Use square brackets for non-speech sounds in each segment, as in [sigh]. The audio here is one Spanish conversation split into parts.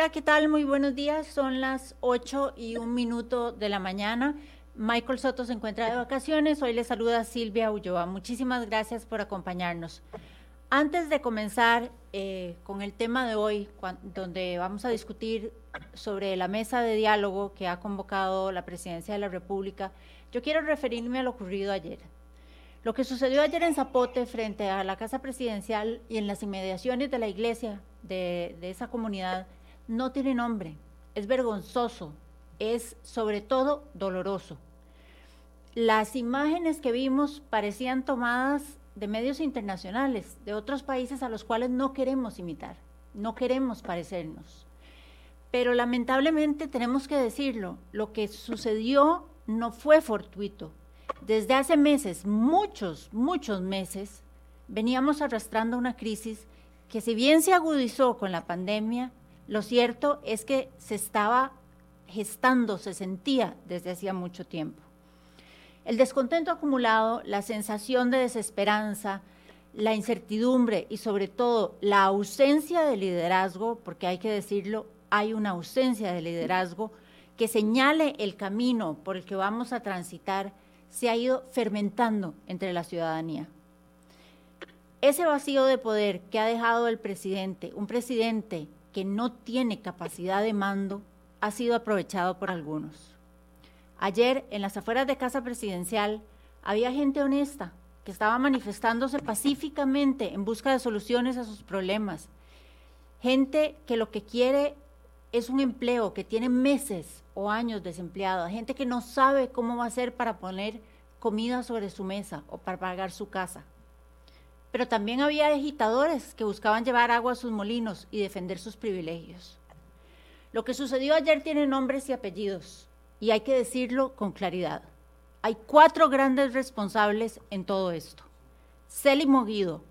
Hola, ¿qué tal? Muy buenos días. Son las 8 y un minuto de la mañana. Michael Soto se encuentra de vacaciones. Hoy le saluda Silvia Ulloa. Muchísimas gracias por acompañarnos. Antes de comenzar eh, con el tema de hoy, donde vamos a discutir sobre la mesa de diálogo que ha convocado la Presidencia de la República, yo quiero referirme a lo ocurrido ayer. Lo que sucedió ayer en Zapote frente a la Casa Presidencial y en las inmediaciones de la iglesia de, de esa comunidad no tiene nombre, es vergonzoso, es sobre todo doloroso. Las imágenes que vimos parecían tomadas de medios internacionales, de otros países a los cuales no queremos imitar, no queremos parecernos. Pero lamentablemente tenemos que decirlo, lo que sucedió no fue fortuito. Desde hace meses, muchos, muchos meses, veníamos arrastrando una crisis que si bien se agudizó con la pandemia, lo cierto es que se estaba gestando, se sentía desde hacía mucho tiempo. El descontento acumulado, la sensación de desesperanza, la incertidumbre y sobre todo la ausencia de liderazgo, porque hay que decirlo, hay una ausencia de liderazgo que señale el camino por el que vamos a transitar, se ha ido fermentando entre la ciudadanía. Ese vacío de poder que ha dejado el presidente, un presidente que no tiene capacidad de mando ha sido aprovechado por algunos. Ayer, en las afueras de Casa Presidencial, había gente honesta que estaba manifestándose pacíficamente en busca de soluciones a sus problemas. Gente que lo que quiere es un empleo, que tiene meses o años desempleada, gente que no sabe cómo va a hacer para poner comida sobre su mesa o para pagar su casa pero también había agitadores que buscaban llevar agua a sus molinos y defender sus privilegios. Lo que sucedió ayer tiene nombres y apellidos, y hay que decirlo con claridad. Hay cuatro grandes responsables en todo esto. Celi Moguido,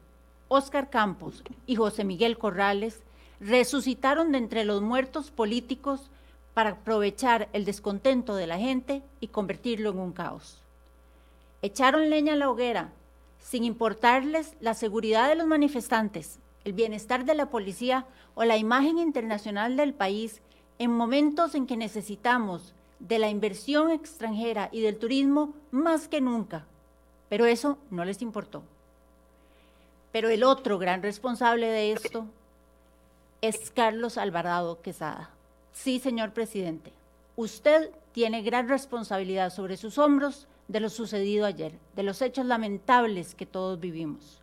Óscar Campos y José Miguel Corrales resucitaron de entre los muertos políticos para aprovechar el descontento de la gente y convertirlo en un caos. Echaron leña a la hoguera sin importarles la seguridad de los manifestantes, el bienestar de la policía o la imagen internacional del país en momentos en que necesitamos de la inversión extranjera y del turismo más que nunca. Pero eso no les importó. Pero el otro gran responsable de esto es Carlos Alvarado Quesada. Sí, señor presidente, usted tiene gran responsabilidad sobre sus hombros de lo sucedido ayer, de los hechos lamentables que todos vivimos.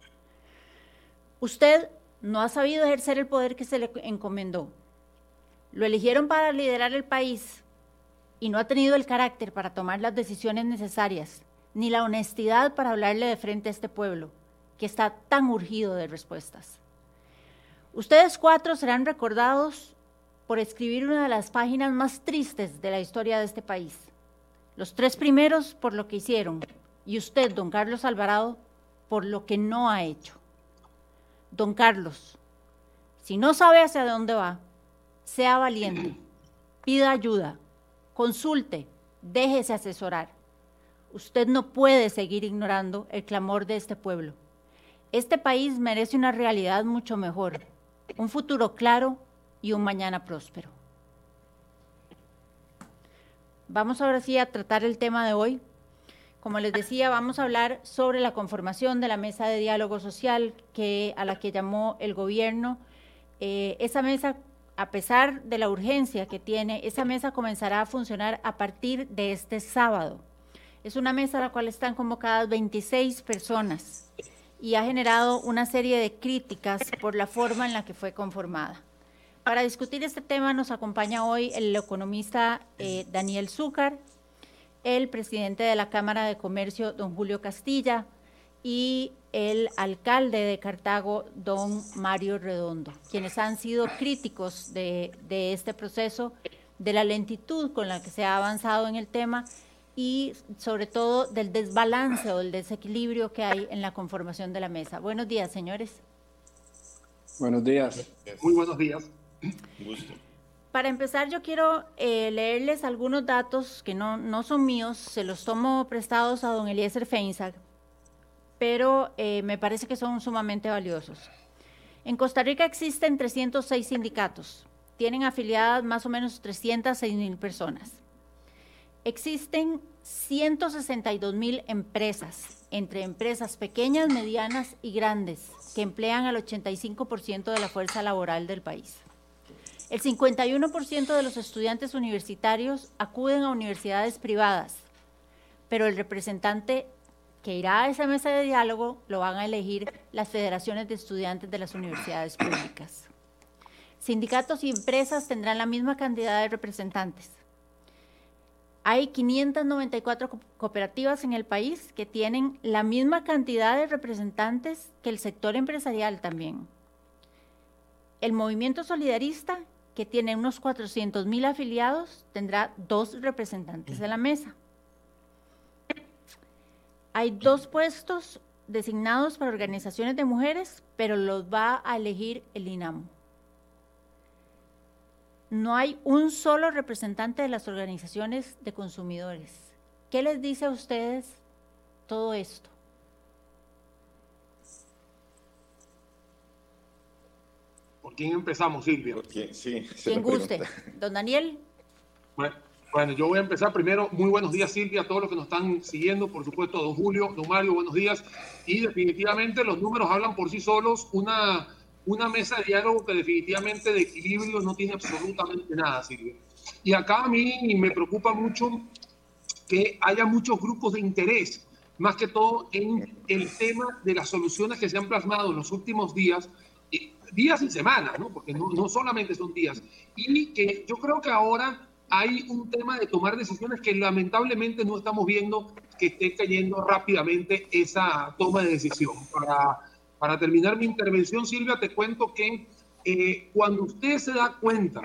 Usted no ha sabido ejercer el poder que se le encomendó. Lo eligieron para liderar el país y no ha tenido el carácter para tomar las decisiones necesarias, ni la honestidad para hablarle de frente a este pueblo, que está tan urgido de respuestas. Ustedes cuatro serán recordados por escribir una de las páginas más tristes de la historia de este país los tres primeros por lo que hicieron y usted, don Carlos Alvarado, por lo que no ha hecho. Don Carlos, si no sabe hacia dónde va, sea valiente, [clears throat] pida ayuda, consulte, déjese asesorar. Usted no puede seguir ignorando el clamor de este pueblo. Este país merece una realidad mucho mejor, un futuro claro y un mañana próspero. Vamos ahora sí a tratar el tema de hoy. Como les decía, vamos a hablar sobre la conformación de la mesa de diálogo social que, a la que llamó el gobierno. Eh, esa mesa, a pesar de la urgencia que tiene, esa mesa comenzará a funcionar a partir de este sábado. Es una mesa a la cual están convocadas 26 personas y ha generado una serie de críticas por la forma en la que fue conformada. Para discutir este tema nos acompaña hoy el economista eh, Daniel Zúcar, el presidente de la Cámara de Comercio, don Julio Castilla, y el alcalde de Cartago, don Mario Redondo, quienes han sido críticos de, de este proceso, de la lentitud con la que se ha avanzado en el tema y sobre todo del desbalance o del desequilibrio que hay en la conformación de la mesa. Buenos días, señores. Buenos días. Muy buenos días. Para empezar, yo quiero eh, leerles algunos datos que no, son míos, se los tomo prestados a don Eliezer Feinsack, pero eh, me parece que son sumamente valiosos. En Costa Rica existen 306 sindicatos, tienen afiliadas más o menos 306 mil personas. Existen 162 mil empresas, entre empresas pequeñas, medianas y grandes, que emplean al 85% de la fuerza laboral del país. El 51% de los estudiantes universitarios acuden a universidades privadas, pero el representante que irá a esa mesa de diálogo lo van a elegir las federaciones de estudiantes de las universidades públicas. Sindicatos y empresas tendrán la misma cantidad de representantes. Hay 594 cooperativas en el país que tienen la misma cantidad de representantes que el sector empresarial también. El movimiento solidarista, que tiene unos 400 mil afiliados, tendrá dos representantes de la mesa. Hay dos puestos designados para organizaciones de mujeres, pero los va a elegir el INAMO no hay un solo representante de las organizaciones de consumidores. ¿Qué les dice a ustedes todo esto? ¿Por quién empezamos, Silvia? sí, Quien guste. Don Daniel. Bueno, yo voy a empezar primero. Muy buenos días, Silvia, a todos los que nos están siguiendo. Por supuesto, don Julio, don Mario, buenos días. Y definitivamente los números hablan por sí solos. Una una mesa de diálogo que definitivamente de equilibrio no tiene absolutamente nada, Silvia. Y acá a mí me preocupa mucho que haya muchos grupos de interés, más que todo en el tema de las soluciones que se han plasmado en los últimos días, días y semanas, ¿no? porque no, no solamente son días, y que yo creo que ahora hay un tema de tomar decisiones que lamentablemente no estamos viendo que esté cayendo rápidamente esa toma de decisión. Para para terminar mi intervención, Silvia, te cuento que eh, cuando usted se da cuenta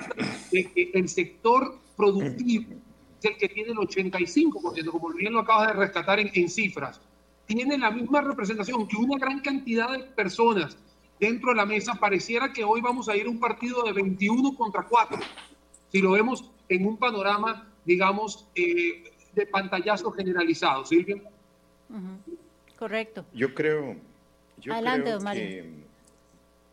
de que el sector productivo es el que tiene el 85%, como bien lo acabas de rescatar en, en cifras, tiene la misma representación que una gran cantidad de personas dentro de la mesa, pareciera que hoy vamos a ir a un partido de 21 contra 4, si lo vemos en un panorama, digamos, eh, de pantallazo generalizado. Silvia. Correcto. Yo creo, Adelante, Mario.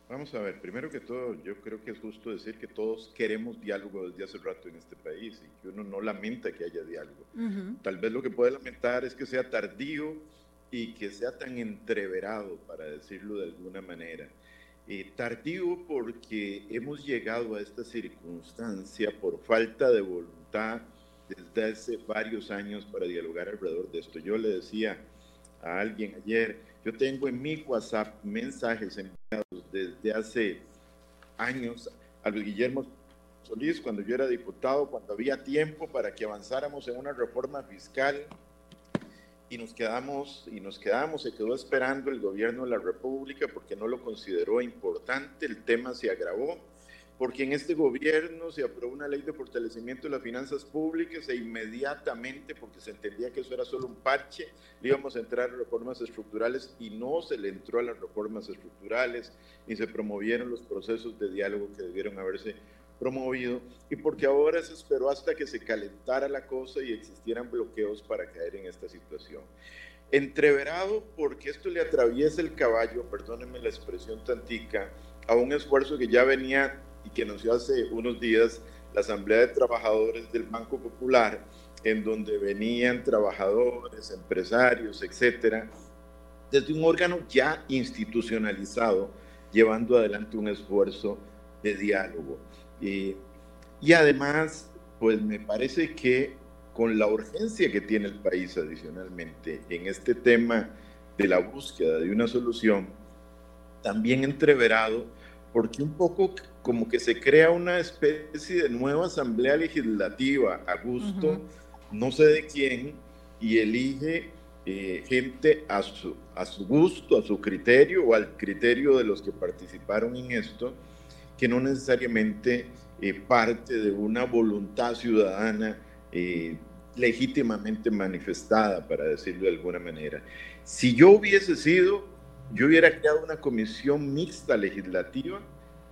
vamos a ver, primero que todo, yo creo que es justo decir que todos queremos diálogo desde hace rato en este país y que uno no lamenta que haya diálogo. Tal vez lo que puede lamentar es que sea tardío y que sea tan entreverado, para decirlo de alguna manera. Eh, tardío porque hemos llegado a esta circunstancia por falta de voluntad desde hace varios años para dialogar alrededor de esto. Yo le decía a alguien ayer, yo tengo en mi WhatsApp mensajes enviados desde hace años a Luis Guillermo Solís, cuando yo era diputado, cuando había tiempo para que avanzáramos en una reforma fiscal y nos quedamos y nos quedamos, se quedó esperando el gobierno de la República porque no lo consideró importante, el tema se agravó porque en este gobierno se aprobó una ley de fortalecimiento de las finanzas públicas e inmediatamente, porque se entendía que eso era solo un parche, le íbamos a entrar a reformas estructurales y no se le entró a las reformas estructurales ni se promovieron los procesos de diálogo que debieron haberse promovido y porque ahora se esperó hasta que se calentara la cosa y existieran bloqueos para caer en esta situación. Entreverado porque esto le atraviesa el caballo, perdónenme la expresión tantica, a un esfuerzo que ya venía y que anunció hace unos días la Asamblea de Trabajadores del Banco Popular, en donde venían trabajadores, empresarios, etcétera, desde un órgano ya institucionalizado, llevando adelante un esfuerzo de diálogo. Y además, pues me parece que con la urgencia que tiene el país adicionalmente en este tema de la búsqueda de una solución, también entreverado, porque un poco como que se crea una especie de nueva asamblea legislativa a gusto, no sé de quién, y elige eh, gente a su, a su gusto, a su criterio o al criterio de los que participaron en esto, que no necesariamente eh, parte de una voluntad ciudadana eh, legítimamente manifestada, para decirlo de alguna manera. Si yo hubiese sido, yo hubiera creado una comisión mixta legislativa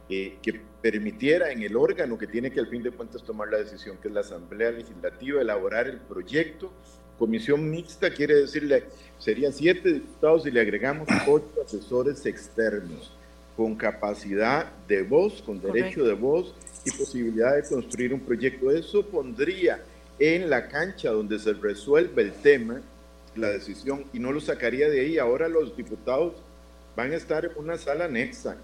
eh, que permitiera en el órgano que tiene que al fin de cuentas tomar la decisión, que es la Asamblea Legislativa, elaborar el proyecto. Comisión mixta quiere decirle, serían siete diputados y le agregamos ocho asesores externos. Con capacidad de voz, con derecho de voz y posibilidad de construir un proyecto. Eso pondría en la cancha donde se resuelve el tema la decisión y no lo sacaría de ahí. Ahora los diputados van a estar en una sala anexa,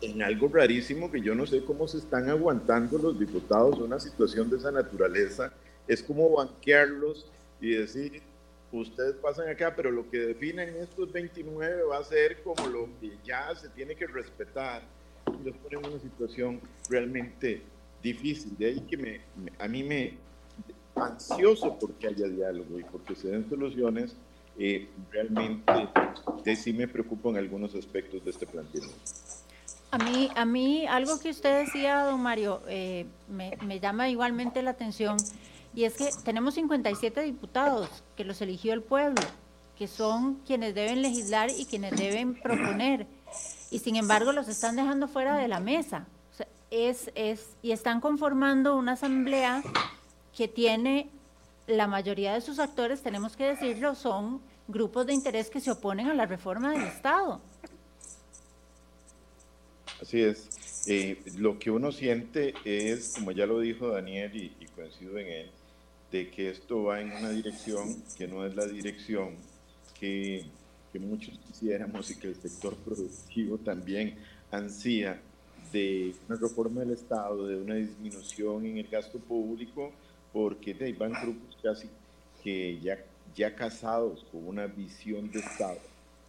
en algo rarísimo que yo no sé cómo se están aguantando los diputados una situación de esa naturaleza. Es como banquearlos y decir, ustedes pasan acá, pero lo que definen estos 29 va a ser como lo que ya se tiene que respetar. Los ponen en una situación realmente difícil. De ahí que me, a mí me ansioso porque haya diálogo y porque se den soluciones, eh, realmente de sí me preocupan algunos aspectos de este planteamiento. A mí, a mí algo que usted decía, don Mario, eh, me, me llama igualmente la atención y es que tenemos 57 diputados que los eligió el pueblo, que son quienes deben legislar y quienes deben proponer. Y sin embargo los están dejando fuera de la mesa. es, es, y están conformando una asamblea que tiene la mayoría de sus actores, tenemos que decirlo, son grupos de interés que se oponen a la reforma del Estado. Así es. Eh, lo que uno siente es, como ya lo dijo Daniel y, y coincido en él, de que esto va en una dirección que no es la dirección que, que muchos quisiéramos y que el sector productivo también ansía de una reforma del Estado, de una disminución en el gasto público, porque de, van grupos casi que ya, ya casados con una visión de Estado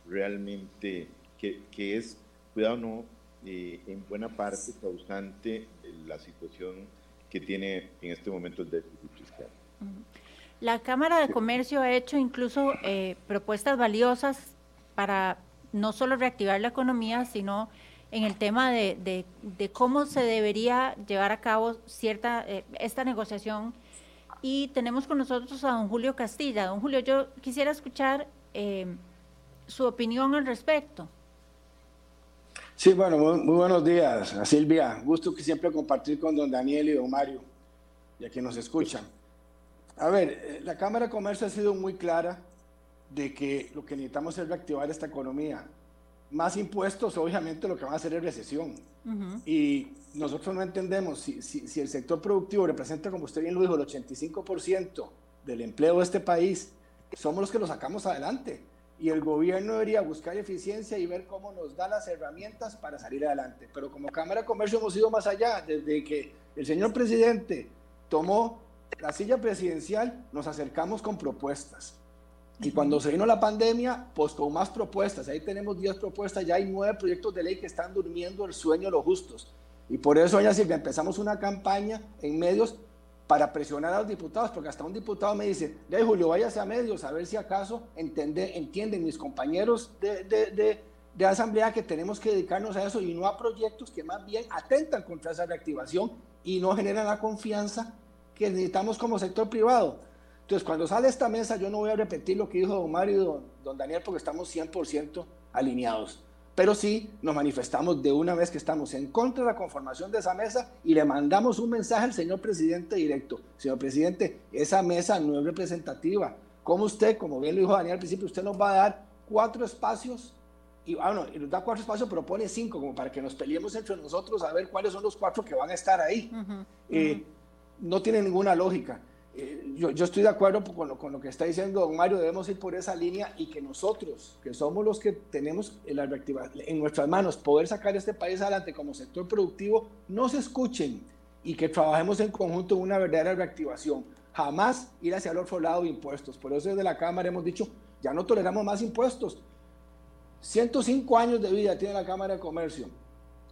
realmente que, que es, cuidado no, eh, en buena parte causante la situación que tiene en este momento el déficit fiscal. La Cámara de Comercio ha hecho incluso eh, propuestas valiosas para no solo reactivar la economía, sino en el tema de, cómo se debería llevar a cabo cierta eh, esta negociación. Y tenemos con nosotros a don Julio Castilla. Don Julio, yo quisiera escuchar eh, su opinión al respecto. Sí, bueno, muy, buenos días, Silvia. Gusto que siempre compartir con don Daniel y don Mario, y a quien nos escuchan. A ver, eh, la Cámara de Comercio ha sido muy clara de que lo que necesitamos es reactivar esta economía. Más impuestos, obviamente, lo que va a hacer es recesión. Y nosotros no entendemos si, si, el sector productivo representa, como usted bien lo dijo, el 85% del empleo de este país, somos los que lo sacamos adelante. Y el gobierno debería buscar eficiencia y ver cómo nos da las herramientas para salir adelante. Pero como Cámara de Comercio hemos ido más allá. Desde que el señor presidente tomó la silla presidencial nos acercamos con propuestas. Y cuando se vino la pandemia, pues con más propuestas. Ahí tenemos 10 propuestas, ya hay 9 proyectos de ley que están durmiendo el sueño de los justos. Y por eso, doña Silvia, empezamos una campaña en medios para presionar a los diputados, porque hasta un diputado me dice, de Julio, váyase a medios a ver si acaso entiende, entienden mis compañeros de, de, de, de, asamblea que tenemos que dedicarnos a eso y no a proyectos que más bien atentan contra esa reactivación y no generan la confianza que necesitamos como sector privado. Entonces, cuando sale esta mesa, yo no voy a repetir lo que dijo don Mario y don, don Daniel, porque estamos 100% alineados. Pero sí nos manifestamos de una vez que estamos en contra de la conformación de esa mesa y le mandamos un mensaje al señor presidente directo. Señor presidente, esa mesa no es representativa. Como usted, como bien lo dijo Daniel al principio, usted nos va a dar cuatro espacios y bueno, y nos da cuatro espacios, pero pone cinco, como para que nos peleemos entre nosotros a ver cuáles son los cuatro que van a estar ahí. Eh, no tiene ninguna lógica. Eh, yo, estoy de acuerdo con lo, con lo, que está diciendo don Mario, debemos ir por esa línea y que nosotros, que somos los que tenemos la en nuestras manos poder sacar este país adelante como sector productivo, nos escuchen y que trabajemos en conjunto en una verdadera reactivación. Jamás ir hacia el otro lado de impuestos. Por eso desde la Cámara hemos dicho, ya no toleramos más impuestos. 105 años de vida tiene la Cámara de Comercio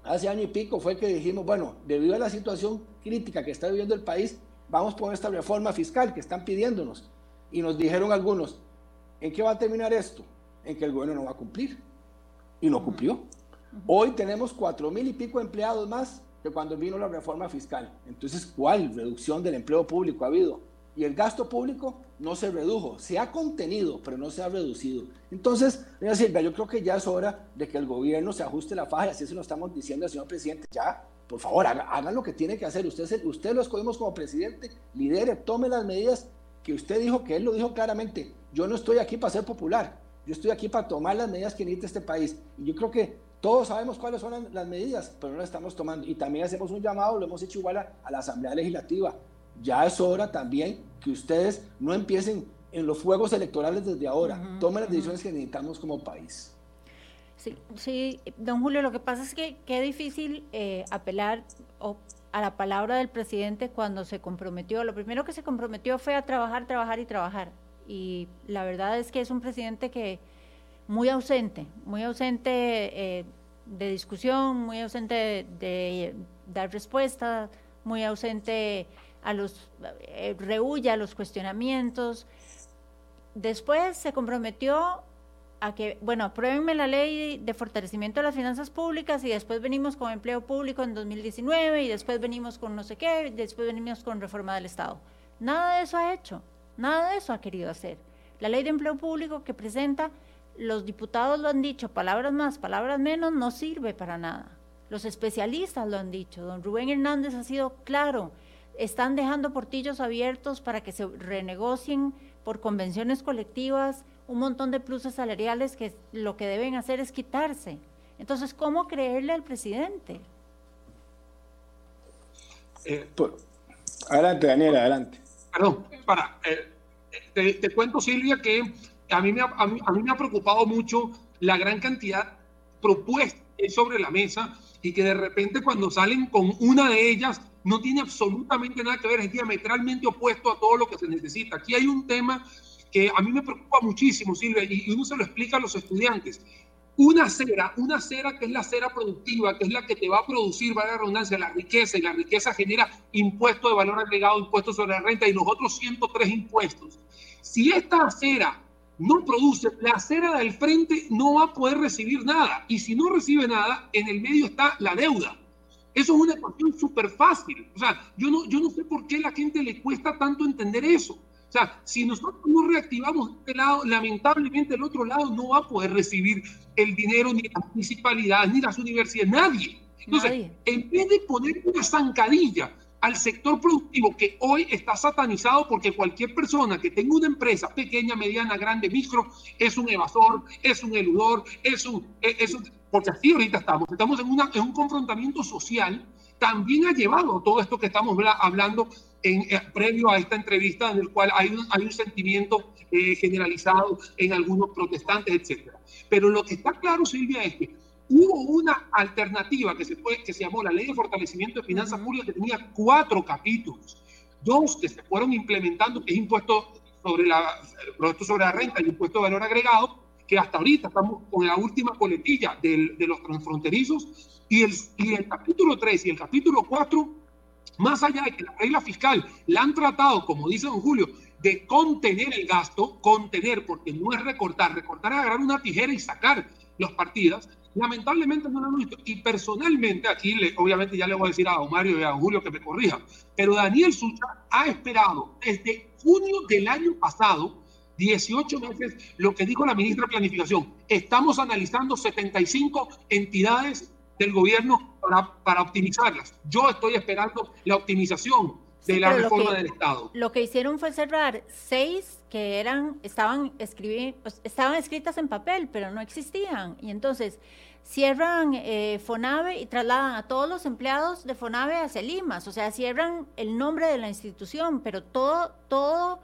hace año y pico fue que dijimos, bueno, debido a la situación crítica que está viviendo el país, vamos por esta reforma fiscal que están pidiéndonos. Y nos dijeron algunos, ¿en qué va a terminar esto? En que el gobierno no va a cumplir. Y no cumplió. Hoy tenemos cuatro mil y pico empleados más que cuando vino la reforma fiscal. Entonces, ¿cuál reducción del empleo público ha habido? Y el gasto público no se redujo, se ha contenido, pero no se ha reducido. Entonces, doña Silvia, yo creo que ya es hora de que el gobierno se ajuste la faja, y así se lo estamos diciendo al señor presidente, ya, por favor, hagan, lo que tiene que hacer. Usted, usted lo escogimos como presidente, lidere, tome las medidas que usted dijo, que él lo dijo claramente. Yo no estoy aquí para ser popular, yo estoy aquí para tomar las medidas que necesita este país. Y yo creo que Todos sabemos cuáles son las medidas, pero no las estamos tomando. Y también hacemos un llamado, lo hemos hecho igual a, la Asamblea Legislativa. Ya es hora también que ustedes no empiecen en los fuegos electorales desde ahora. Tomen las decisiones que necesitamos como país. Sí, sí, don Julio, lo que pasa es que qué difícil eh, apelar a la palabra del presidente cuando se comprometió. Lo primero que se comprometió fue a trabajar, trabajar y trabajar. Y la verdad es que es un presidente que muy ausente, muy ausente eh, de discusión, muy ausente de, dar respuesta, muy ausente a los, eh, rehuye a los cuestionamientos. Después se comprometió a que, bueno, apruébenme la ley de fortalecimiento de las finanzas públicas y después venimos con empleo público en 2019 y después venimos con no sé qué, y después venimos con reforma del Estado. Nada de eso ha hecho, nada de eso ha querido hacer. La ley de empleo público que presenta, los diputados lo han dicho, palabras más, palabras menos, no sirve para nada. Los especialistas lo han dicho, don Rubén Hernández ha sido claro, están dejando portillos abiertos para que se renegocien por convenciones colectivas un montón de pluses salariales que lo que deben hacer es quitarse. Entonces, ¿cómo creerle al presidente? Eh, adelante, Daniel, adelante. Perdón, para, eh, te, cuento, Silvia, que a mí, me ha, a, mí, me ha preocupado mucho la gran cantidad propuesta sobre la mesa y que de repente cuando salen con una de ellas no tiene absolutamente nada que ver, es diametralmente opuesto a todo lo que se necesita. Aquí hay un tema que a mí me preocupa muchísimo, Silvia, y uno se lo explica a los estudiantes. Una cera, una cera que es la cera productiva, que es la que te va a producir, va la redundancia, la riqueza, y la riqueza genera impuesto de valor agregado, impuestos sobre la renta y los otros 103 impuestos. Si esta acera no produce, la acera del frente no va a poder recibir nada. Y si no recibe nada, en el medio está la deuda. Eso es una cuestión súper fácil. O sea, yo no, yo no sé por qué a la gente le cuesta tanto entender eso. O sea, si nosotros no reactivamos este lado, lamentablemente el otro lado no va a poder recibir el dinero ni las municipalidades, ni las universidades, nadie. Entonces, en vez de poner una zancadilla al sector productivo que hoy está satanizado porque cualquier persona que tenga una empresa pequeña, mediana, grande, micro, es un evasor, es un eludor, es un... Es un porque así ahorita estamos, estamos en, una, en un confrontamiento social, también ha llevado todo esto que estamos hablando en, eh, previo a esta entrevista, en el cual hay un, hay un sentimiento eh, generalizado en algunos protestantes, etc. Pero lo que está claro, Silvia, es que hubo una alternativa que se, fue, que se llamó la Ley de Fortalecimiento de Finanzas Públicas, que tenía cuatro capítulos, dos que se fueron implementando, que es impuesto sobre la, sobre la renta y impuesto de valor agregado, que hasta ahorita estamos con la última coletilla de los transfronterizos, y el, y el capítulo 3 y el capítulo 4 más allá de que la regla fiscal la han tratado, como dice don Julio, de contener el gasto, contener, porque no es recortar, recortar es agarrar una tijera y sacar las partidas, lamentablemente no lo han visto. Y personalmente, aquí le, obviamente ya le voy a decir a Mario y a Julio que me corrija, pero Daniel Sucha ha esperado desde junio del año pasado 18 meses lo que dijo la ministra de Planificación. Estamos analizando 75 entidades del gobierno para, para optimizarlas. Yo estoy esperando la optimización de la reforma del Estado. Lo que hicieron fue cerrar seis que eran, estaban, pues, estaban escritas en papel, pero no existían. Y entonces cierran eh, FONAVE y trasladan a todos los empleados de FONAVE hacia Limas. O sea, cierran el nombre de la institución, pero todo, todo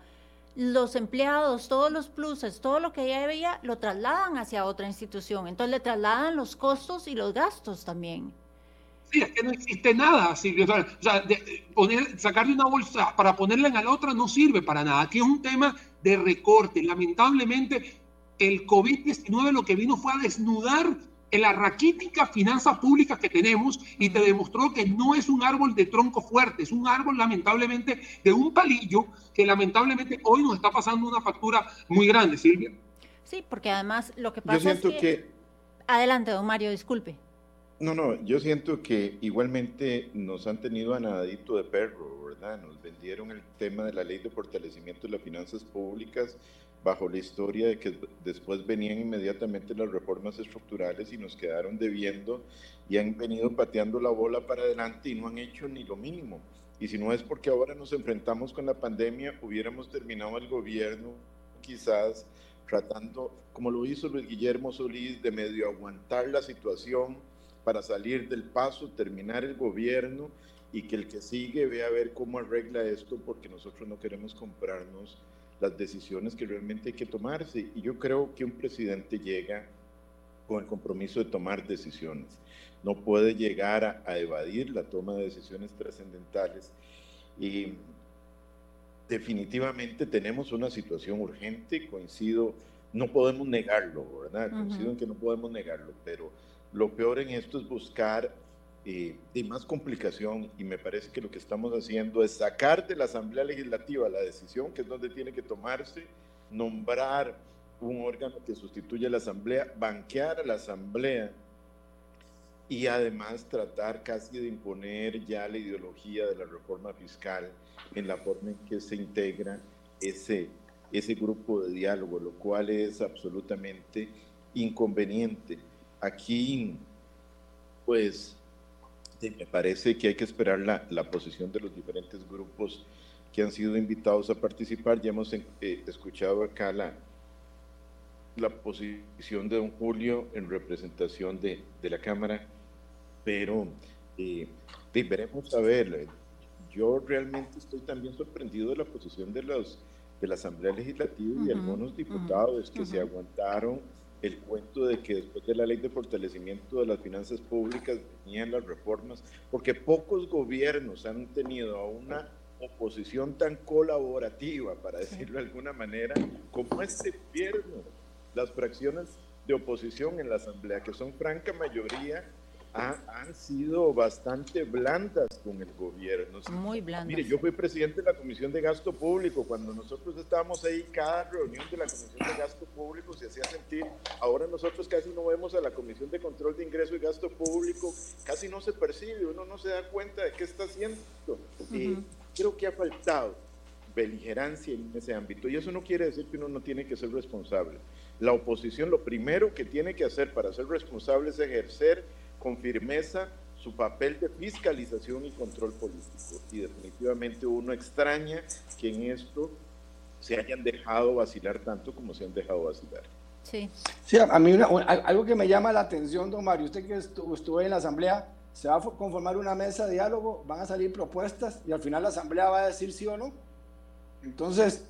los empleados, todos los pluses, todo lo que ya había, lo trasladan hacia otra institución. Entonces le trasladan los costos y los gastos también. Sí, es que no existe nada, Silvio. O sea, poner, sacarle una bolsa para ponerla en la otra no sirve para nada. Aquí es un tema de recorte. Lamentablemente, el COVID-19 lo que vino fue a desnudar la raquítica finanzas públicas que tenemos y te demostró que no es un árbol de tronco fuerte, es un árbol lamentablemente de un palillo que lamentablemente hoy nos está pasando una factura muy grande, Silvia. Sí, porque además lo que pasa es que... Adelante, don Mario, disculpe. No, no, yo siento que igualmente nos han tenido a nadadito de perro, ¿verdad? Nos vendieron el tema de la ley de fortalecimiento de las finanzas públicas bajo la historia de que después venían inmediatamente las reformas estructurales y nos quedaron debiendo y han venido pateando la bola para adelante y no han hecho ni lo mínimo. Y si no es porque ahora nos enfrentamos con la pandemia, hubiéramos terminado el gobierno quizás tratando, como lo hizo Luis Guillermo Solís, de medio aguantar la situación para salir del paso, terminar el gobierno y que el que sigue vea a ver cómo arregla esto, porque nosotros no queremos comprarnos las decisiones que realmente hay que tomarse. Y yo creo que un presidente llega con el compromiso de tomar decisiones. No puede llegar a, a evadir la toma de decisiones trascendentales. Y definitivamente tenemos una situación urgente, coincido, no podemos negarlo, ¿verdad? Coincido en que no podemos negarlo, pero lo peor en esto es buscar eh, de más complicación y me parece que lo que estamos haciendo es sacar de la Asamblea Legislativa la decisión, que es donde tiene que tomarse, nombrar un órgano que sustituya a la Asamblea, banquear a la Asamblea y además tratar casi de imponer ya la ideología de la reforma fiscal en la forma en que se integra ese, ese grupo de diálogo, lo cual es absolutamente inconveniente. Aquí, pues, me parece que hay que esperar la, la, posición de los diferentes grupos que han sido invitados a participar. Ya hemos eh, escuchado acá la, la posición de don Julio en representación de, de la Cámara, pero eh, veremos a ver. Yo realmente estoy también sorprendido de la posición de, los, de la Asamblea Legislativa y algunos diputados que se aguantaron el cuento de que después de la ley de fortalecimiento de las finanzas públicas venían las reformas, porque pocos gobiernos han tenido a una oposición tan colaborativa, para decirlo de alguna manera, como este gobierno. Las fracciones de oposición en la Asamblea, que son franca mayoría, han sido bastante blandas con el gobierno. Muy blandas. Mire, yo fui presidente de la Comisión de Gasto Público. Cuando nosotros estábamos ahí, cada reunión de la Comisión de Gasto Público se hacía sentir. Ahora nosotros casi no vemos a la Comisión de Control de Ingreso y Gasto Público, casi no se percibe, uno no se da cuenta de qué está haciendo. y creo que ha faltado beligerancia en ese ámbito. Y eso no quiere decir que uno no tiene que ser responsable. La oposición lo primero que tiene que hacer para ser responsable es ejercer con firmeza su papel de fiscalización y control político. Y definitivamente uno extraña que en esto se hayan dejado vacilar tanto como se han dejado vacilar. Sí. Sí, a mí algo que me llama la atención, don Mario, usted que estuvo, en la Asamblea, se va a conformar una mesa de diálogo, van a salir propuestas y al final la Asamblea va a decir sí o no. Entonces,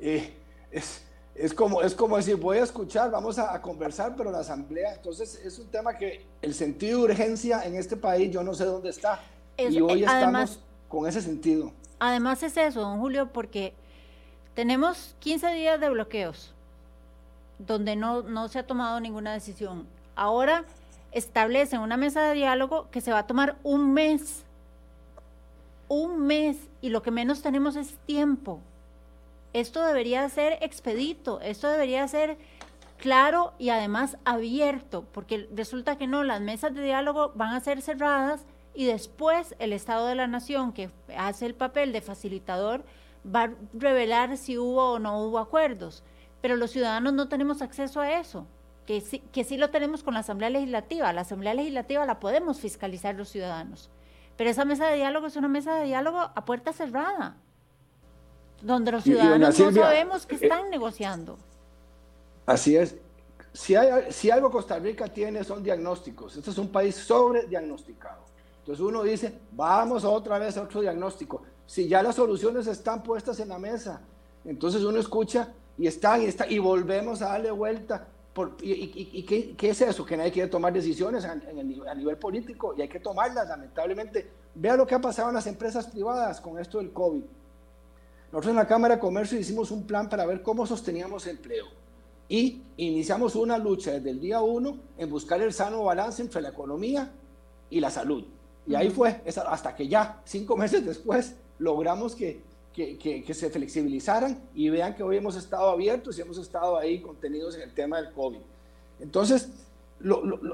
eh, es, es como, es como decir, voy a escuchar, vamos a, conversar, pero la asamblea, entonces es un tema que el sentido de urgencia en este país yo no sé dónde está. y hoy estamos con ese sentido. Además es eso, don Julio, porque tenemos 15 días de bloqueos donde no, no se ha tomado ninguna decisión. Ahora establecen una mesa de diálogo que se va a tomar un mes. Un mes y lo que menos tenemos es tiempo esto debería ser expedito, esto debería ser claro y además abierto, porque resulta que no, las mesas de diálogo van a ser cerradas y después el Estado de la Nación, que hace el papel de facilitador, va a revelar si hubo o no hubo acuerdos. Pero los ciudadanos no tenemos acceso a eso, que sí, que sí lo tenemos con la Asamblea Legislativa. La Asamblea Legislativa la podemos fiscalizar los ciudadanos. Pero esa mesa de diálogo es una mesa de diálogo a puerta cerrada donde los ciudadanos no sabemos que eh, están negociando. Así es. Si, hay, si algo Costa Rica tiene son diagnósticos. Este es un país sobre diagnosticado. Entonces uno dice, vamos otra vez a otro diagnóstico. Si ya las soluciones están puestas en la mesa, entonces uno escucha y están y, está, y volvemos a darle vuelta. Por, ¿Y, qué, es eso? Que nadie quiere tomar decisiones a, a, nivel político y hay que tomarlas, lamentablemente. Vea lo que ha pasado en las empresas privadas con esto del COVID. Nosotros en la Cámara de Comercio hicimos un plan para ver cómo sosteníamos empleo y iniciamos una lucha desde el día uno en buscar el sano balance entre la economía y la salud. Y ahí fue, hasta que ya, cinco [laughs] meses después, logramos que, que, que, se flexibilizaran y vean que hoy hemos estado abiertos y hemos estado ahí contenidos en el tema del COVID. Entonces,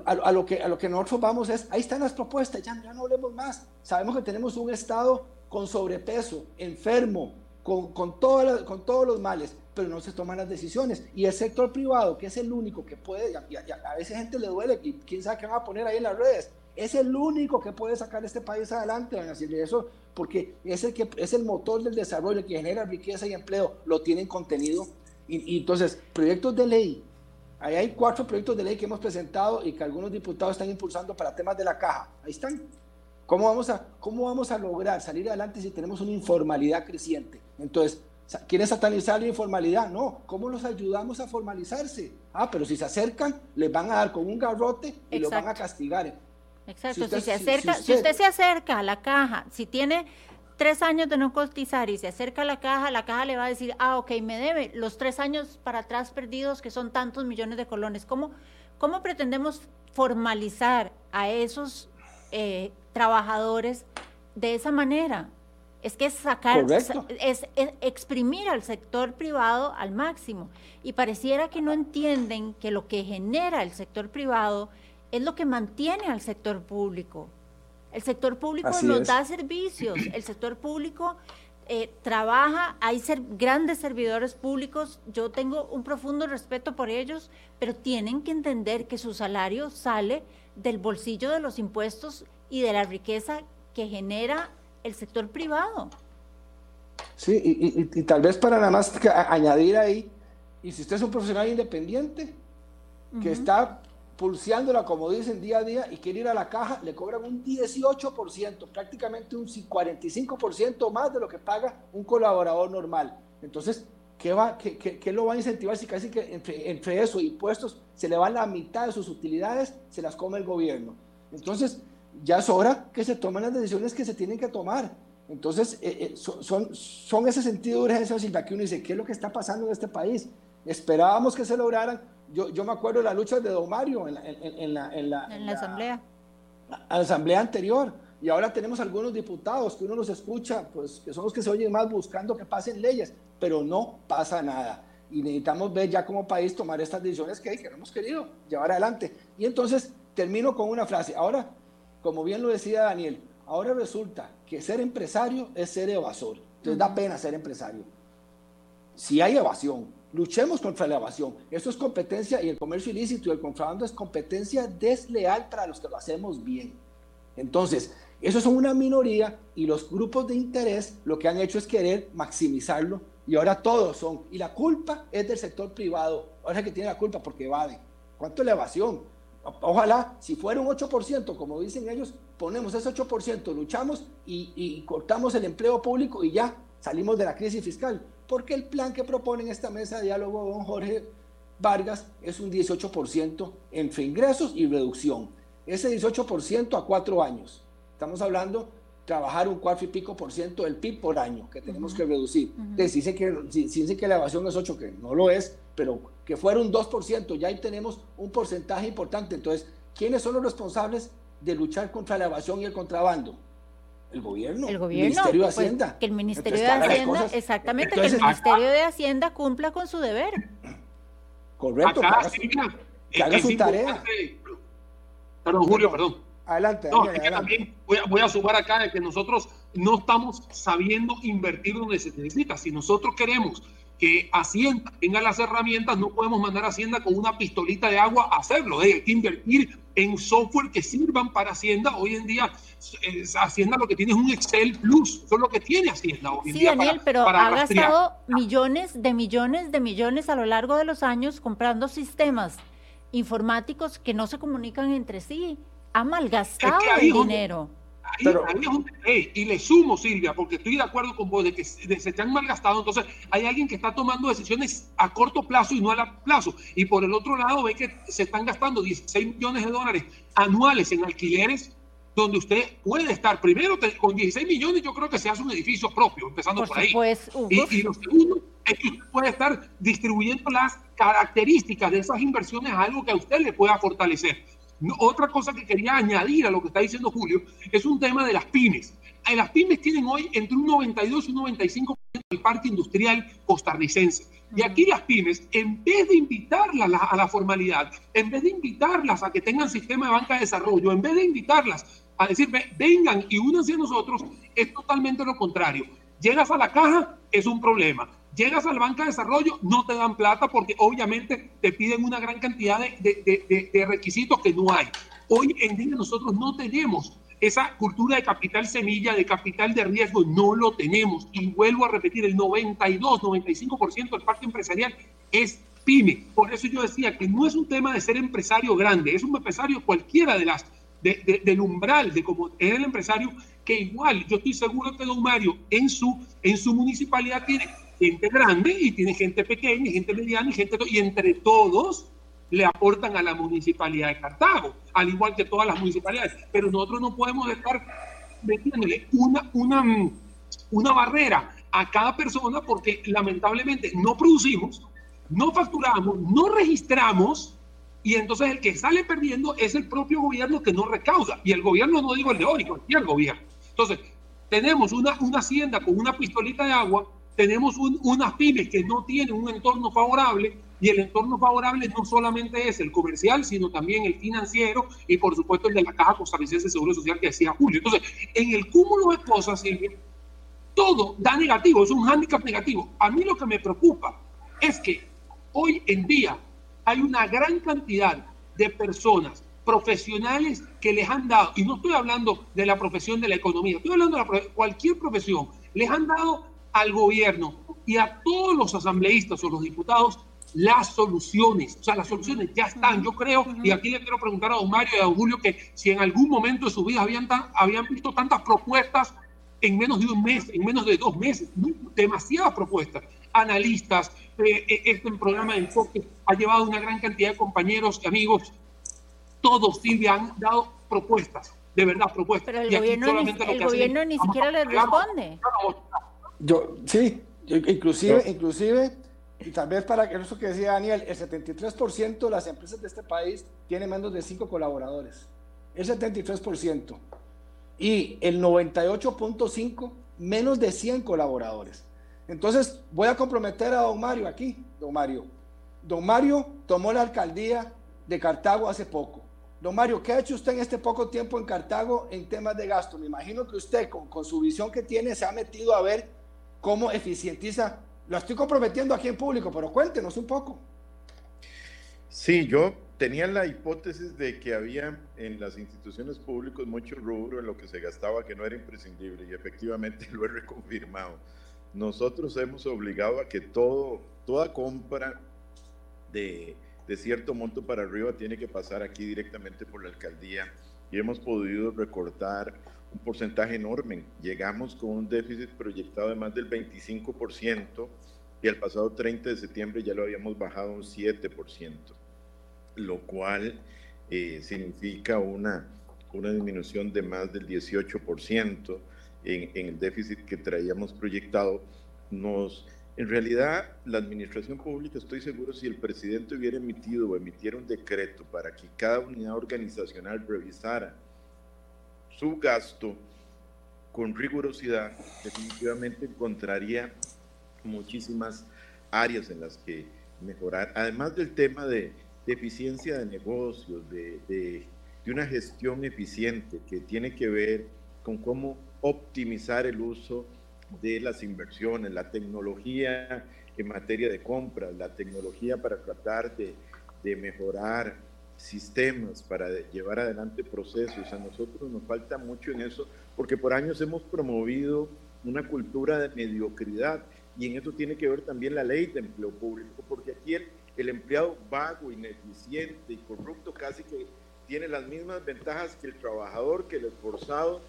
a, lo que, a lo que nosotros vamos es, ahí están las propuestas, ya, ya no hablemos más. Sabemos que tenemos un Estado con sobrepeso, enfermo, con, con, con todos los males, pero no se toman las decisiones. Y el sector privado, que es el único que puede, a, a, veces gente le duele, y quién sabe qué van a poner ahí en las redes, es el único que puede sacar este país adelante, van a decirle eso, porque es el, que, es el motor del desarrollo, que genera riqueza y empleo, lo tienen contenido Y, entonces, proyectos de ley. Ahí hay cuatro proyectos de ley que hemos presentado y que algunos diputados están impulsando para temas de la caja. Ahí están. ¿Cómo vamos a, cómo vamos a lograr salir adelante si tenemos una informalidad creciente? Entonces, ¿quieren satanizar la informalidad? No. ¿Cómo los ayudamos a formalizarse? Ah, pero si se acercan, les van a dar con un garrote y los van a castigar. Exacto. Si, se acerca, si usted se acerca a la caja, si tiene tres años de no cotizar y se acerca a la caja, la caja le va a decir, ah, ok, me debe los tres años para atrás perdidos, que son tantos millones de colones. ¿Cómo, cómo pretendemos formalizar a esos eh, trabajadores de esa manera? Es que es sacar, es, exprimir al sector privado al máximo. Y pareciera que no entienden que lo que genera el sector privado es lo que mantiene al sector público. El sector público nos da servicios, el sector público eh, trabaja, hay ser, grandes servidores públicos, yo tengo un profundo respeto por ellos, pero tienen que entender que su salario sale del bolsillo de los impuestos y de la riqueza que genera el sector privado. Sí, y, tal vez para nada más añadir ahí, y si usted es un profesional independiente que está pulseándola, como dicen, día a día y quiere ir a la caja, le cobran un 18%, prácticamente un 45% más de lo que paga un colaborador normal. Entonces, ¿qué, va, qué, qué, lo va a incentivar si casi que entre, entre eso y impuestos se le va la mitad de sus utilidades, se las come el gobierno? Entonces, ya es hora que se tomen las decisiones que se tienen que tomar. Entonces, eh, eh, son, son, ese sentido de urgencia, Silvia, que uno dice, ¿qué es lo que está pasando en este país? Esperábamos que se lograran, yo, yo me acuerdo de la lucha de Don Mario en la, en, la, en la, en la asamblea. La, asamblea anterior. Y ahora tenemos algunos diputados que uno los escucha, pues que son los que se oyen más buscando que pasen leyes, pero no pasa nada. Y necesitamos ver ya como país tomar estas decisiones que, que no hemos querido llevar adelante. Y entonces termino con una frase. Ahora, como bien lo decía Daniel, ahora resulta que ser empresario es ser evasor. Entonces da pena ser empresario. Si hay evasión, Luchemos contra la evasión. Esto es competencia y el comercio ilícito y el contrabando es competencia desleal para los que lo hacemos bien. Entonces, esos son una minoría y los grupos de interés lo que han hecho es querer maximizarlo y ahora todos son. Y la culpa es del sector privado. Ahora es que tiene la culpa porque evade. ¿Cuánto es la evasión? Ojalá, si fuera un 8%, como dicen ellos, ponemos ese 8%, luchamos y, y cortamos el empleo público y ya salimos de la crisis fiscal porque el plan que propone en esta mesa de diálogo don Jorge Vargas es un 18% entre ingresos y reducción. Ese 18% a cuatro años. Estamos hablando trabajar un cuatro y pico por ciento del PIB por año que tenemos que reducir. Uh dice que, dice que la evasión es 8, que no lo es, pero que fuera un 2%, ya ahí tenemos un porcentaje importante. Entonces, ¿quiénes son los responsables de luchar contra la evasión y el contrabando? El gobierno. El Ministerio de pues, Hacienda. que el Ministerio de Hacienda, exactamente, que el Ministerio de Hacienda cumpla con su deber. Correcto. que haga, su tarea. Perdón, Julio, perdón. Adelante. No, también voy a, voy a sumar acá de que nosotros no estamos sabiendo invertir donde se necesita. Si nosotros queremos que Hacienda tenga las herramientas, no podemos mandar a Hacienda con una pistolita de agua a hacerlo. Hay que invertir en software que sirvan para Hacienda. Hoy en día, Hacienda lo que tiene es un Excel Plus. Eso es lo que tiene Hacienda hoy en sí, Daniel, pero ha gastado millones de millones de millones a lo largo de los años comprando sistemas informáticos que no se comunican entre sí. Ha malgastado el dinero y le sumo, Silvia, porque estoy de acuerdo con vos de que se, te han malgastado, entonces hay alguien que está tomando decisiones a corto plazo y no a largo plazo. Y por el otro lado ve que se están gastando 16 millones de dólares anuales en alquileres donde usted puede estar primero con 16 millones, yo creo que se hace un edificio propio, empezando por, ahí. Y, y, lo segundo es que usted puede estar distribuyendo las características de esas inversiones a algo que a usted le pueda fortalecer. Otra cosa que quería añadir a lo que está diciendo Julio es un tema de las pymes. Eh, las pymes tienen hoy entre un 92 y un 95% del parque industrial costarricense. Y aquí las pymes, en vez de invitarlas a la formalidad, en vez de invitarlas a que tengan sistema de banca de desarrollo, en vez de invitarlas a decir, vengan y únanse a nosotros, es totalmente lo contrario. Llegas a la caja, es un problema. Llegas al banca de desarrollo, no te dan plata porque obviamente te piden una gran cantidad de, requisitos que no hay. Hoy en día nosotros no tenemos esa cultura de capital semilla, de capital de riesgo, no lo tenemos. Y vuelvo a repetir, el 92, 95% del parque empresarial es pyme. Por eso yo decía que no es un tema de ser empresario grande, es un empresario cualquiera de las, del umbral de como es el empresario, que igual yo estoy seguro que don Mario en su, en su municipalidad tiene gente grande y tiene gente pequeña, gente mediana y gente... Y entre todos le aportan a la municipalidad de Cartago, al igual que todas las municipalidades. Pero nosotros no podemos estar metiéndole una, una, una barrera a cada persona porque lamentablemente no producimos, no facturamos, no registramos y entonces el que sale perdiendo es el propio gobierno que no recauda. Y el gobierno, no digo el de hoy, el gobierno. Entonces, tenemos una, una hacienda con una pistolita de agua, tenemos unas pymes que no tienen un entorno favorable y el entorno favorable no solamente es el comercial, sino también el financiero y por supuesto el de la Caja Costarricense de Seguro Social que decía Julio. Entonces, en el cúmulo de cosas, Silvia, todo da negativo, es un hándicap negativo. A mí lo que me preocupa es que hoy en día hay una gran cantidad de personas profesionales que les han dado, y no estoy hablando de la profesión de la economía, estoy hablando de cualquier profesión, les han dado al gobierno y a todos los asambleístas o los diputados las soluciones. O sea, las soluciones ya están. Yo creo, y aquí le quiero preguntar a don Mario y a don Julio, que si en algún momento de su vida habían, habían visto tantas propuestas en menos de un mes, en menos de dos meses, demasiadas propuestas. Analistas, eh, eh, este programa de enfoque ha llevado una gran cantidad de compañeros y amigos. Todos, Silvia, han dado propuestas, de verdad, propuestas. Pero el gobierno, ni, el gobierno ni siquiera les responde. Yo, sí, inclusive, inclusive y tal vez para que eso que decía Daniel, el 73% de las empresas de este país tienen menos de 5 colaboradores. El 73%. Y el 98.5 menos de 100 colaboradores. Entonces voy a comprometer a don Mario aquí, don Mario. Don Mario tomó la alcaldía de Cartago hace poco. Don Mario, ¿qué ha hecho usted en este poco tiempo en Cartago en temas de gasto? Me imagino que usted con, con su visión que tiene se ha metido a ver cómo eficientiza lo estoy comprometiendo aquí en público, pero cuéntenos un poco. Sí, yo tenía la hipótesis de que había en las instituciones públicas mucho rubro en lo que se gastaba que no era imprescindible y efectivamente [laughs] lo he reconfirmado. Nosotros hemos obligado a que todo, toda compra de, de cierto monto para arriba tiene que pasar aquí directamente por la alcaldía y hemos podido recortar un porcentaje enorme. Llegamos con un déficit proyectado de más del 25% y el pasado 30 de septiembre ya lo habíamos bajado un 7%, lo cual eh, significa una, una disminución de más del 18% en, en el déficit que traíamos proyectado. Nos, en realidad, la administración pública, estoy seguro, si el presidente hubiera emitido o emitiera un decreto para que cada unidad organizacional revisara su gasto con rigurosidad, definitivamente encontraría muchísimas áreas en las que mejorar. Además del tema de, eficiencia de negocios, de, de, una gestión eficiente que tiene que ver con cómo optimizar el uso de las inversiones, la tecnología en materia de compras, la tecnología para tratar de, de mejorar sistemas para llevar adelante procesos. A nosotros nos falta mucho en eso porque por años hemos promovido una cultura de mediocridad y en eso tiene que ver también la ley de empleo público, porque aquí el, empleado vago, ineficiente y corrupto casi que tiene las mismas ventajas que el trabajador, que el esforzado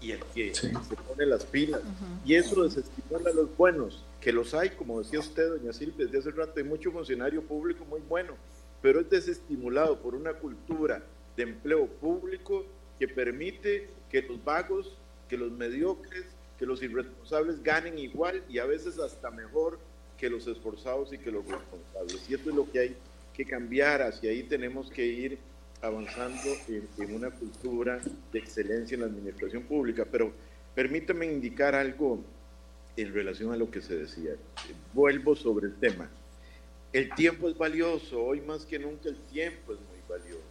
y el que se pone las pilas. Y eso desestimula a los buenos, que los hay, como decía usted, doña Silvia, desde hace rato hay mucho funcionario público muy bueno, pero es desestimulado por una cultura de empleo público que permite que los vagos, que los mediocres, que los irresponsables ganen igual y a veces hasta mejor que los esforzados y que los responsables. Y esto es lo que hay que cambiar, hacia ahí tenemos que ir avanzando en, en una cultura de excelencia en la administración pública. Pero permítame indicar algo en relación a lo que se decía. Vuelvo sobre el tema. El tiempo es valioso, hoy más que nunca el tiempo es muy valioso.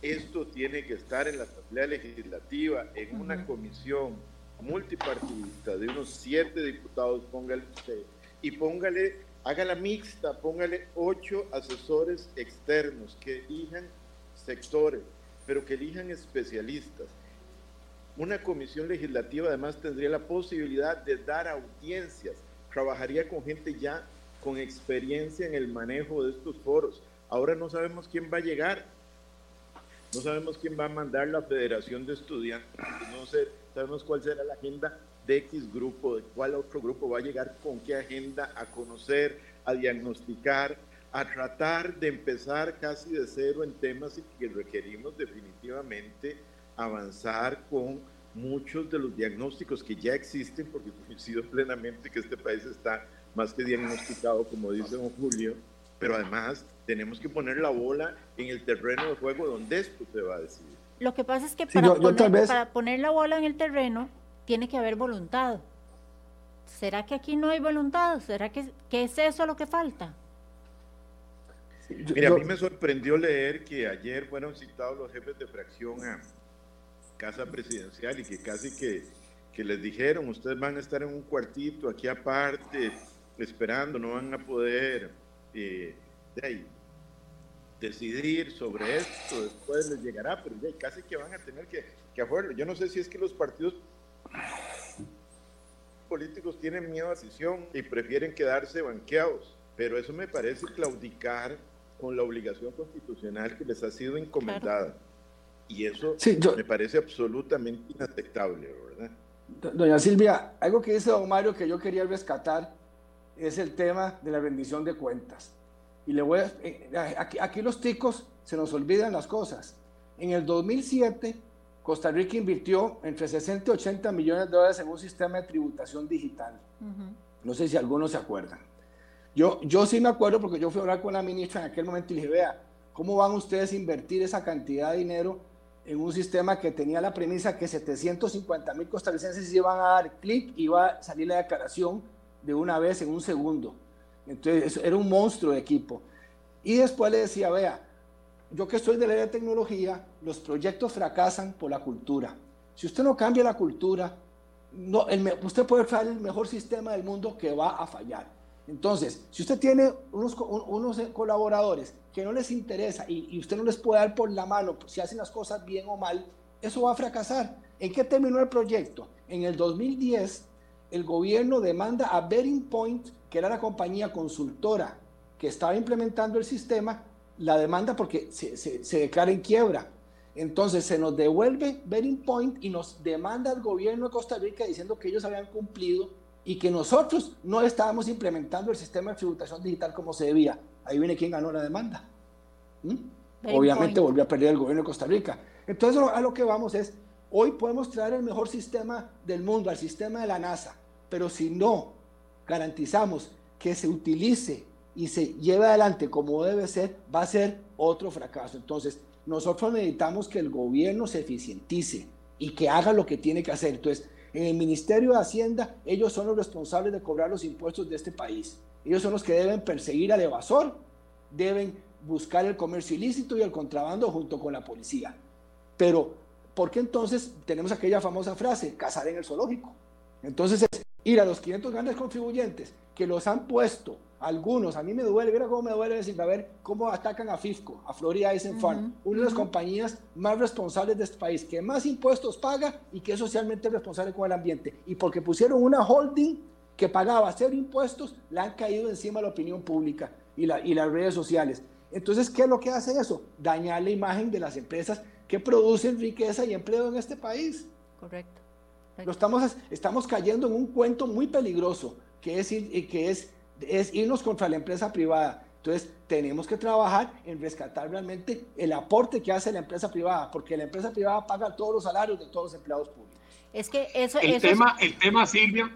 Esto tiene que estar en la Asamblea Legislativa, en una comisión multipartidista de unos siete diputados, póngale usted, y póngale, hágala mixta, póngale ocho asesores externos que elijan sectores, pero que elijan especialistas. Una comisión legislativa además tendría la posibilidad de dar audiencias, trabajaría con gente ya con experiencia en el manejo de estos foros. Ahora no sabemos quién va a llegar, no sabemos quién va a mandar la Federación de Estudiantes, no sé, sabemos cuál será la agenda de X grupo, de cuál otro grupo va a llegar con qué agenda a conocer, a diagnosticar, a tratar de empezar casi de cero en temas que requerimos definitivamente avanzar con muchos de los diagnósticos que ya existen, porque [laughs] coincido plenamente que este país está más que diagnosticado, como dice don Julio, pero además tenemos que poner la bola en el terreno de juego donde esto se va a decidir. Lo que pasa es que para, poner, para poner la bola en el terreno tiene que haber voluntad. ¿Será que aquí no hay voluntad? ¿Será que, que es eso lo que falta? Mira, a mí me sorprendió leer que ayer fueron citados los jefes de fracción a casa presidencial y que casi que, que les dijeron, ustedes van a estar en un cuartito aquí aparte, esperando, no van a poder eh, decidir sobre esto, después les llegará, pero casi que van a tener que, que hacerlo. Yo no sé si es que los partidos políticos tienen miedo a la decisión y prefieren quedarse banqueados, pero eso me parece claudicar con la obligación constitucional que les ha sido encomendada. Y eso me parece absolutamente inaceptable, ¿verdad? Doña Silvia, algo que dice don Mario que yo quería rescatar es el tema de la rendición de cuentas. Y le voy a, eh, aquí, aquí los ticos se nos olvidan las cosas. En el 2007, Costa Rica invirtió entre 60 y 80 millones de dólares en un sistema de tributación digital. No sé si algunos se acuerdan. Yo, yo sí me acuerdo porque yo fui a hablar con la ministra en aquel momento y le dije, vea, ¿cómo van ustedes a invertir esa cantidad de dinero en un sistema que tenía la premisa que 750 mil costarricenses iban a dar clic y iba a salir la declaración de una vez en un segundo? Entonces, era un monstruo de equipo. Y después le decía, vea, yo que estoy de la de tecnología, los proyectos fracasan por la cultura. Si usted no cambia la cultura, no, usted puede crear el mejor sistema del mundo que va a fallar. Entonces, si usted tiene unos, unos colaboradores que no les interesa y, usted no les puede dar por la mano si hacen las cosas bien o mal, eso va a fracasar. ¿En qué terminó el proyecto? En el 2010, el gobierno demanda a Betting Point, que era la compañía consultora que estaba implementando el sistema, la demanda porque se, se declara en quiebra. Entonces se nos devuelve Betting Point y nos demanda al gobierno de Costa Rica diciendo que ellos habían cumplido y que nosotros no estábamos implementando el sistema de tributación digital como se debía. Ahí viene quien ganó la demanda. ¿Mm? Obviamente volvió a perder el gobierno de Costa Rica. Entonces a lo que vamos es, hoy podemos traer el mejor sistema del mundo, al sistema de la NASA, pero si no garantizamos que se utilice y se lleve adelante como debe ser, va a ser otro fracaso. Entonces, nosotros necesitamos que el gobierno se eficientice y que haga lo que tiene que hacer. Entonces, en el Ministerio de Hacienda, ellos son los responsables de cobrar los impuestos de este país. Ellos son los que deben perseguir al evasor, deben buscar el comercio ilícito y el contrabando junto con la policía. Pero, ¿por qué entonces tenemos aquella famosa frase, cazar en el zoológico? Entonces es ir a los 500 grandes contribuyentes que los han puesto algunos, a mí me duele, mira cómo me duele decir, a ver cómo atacan a FIFCO, a Florida Ice Farm, una de las compañías más responsables de este país, que más impuestos paga y que es socialmente responsable con el ambiente. Y porque pusieron una holding que pagaba cero impuestos, le han caído encima la opinión pública y, la, y las redes sociales. Entonces, ¿qué es lo que hace eso? Dañar la imagen de las empresas que producen riqueza y empleo en este país. Correcto. Lo estamos, estamos cayendo en un cuento muy peligroso, que es, que es es irnos contra la empresa privada. Entonces, tenemos que trabajar en rescatar realmente el aporte que hace la empresa privada, porque la empresa privada paga todos los salarios de todos los empleados públicos. Es que eso, el tema, el tema Silvia,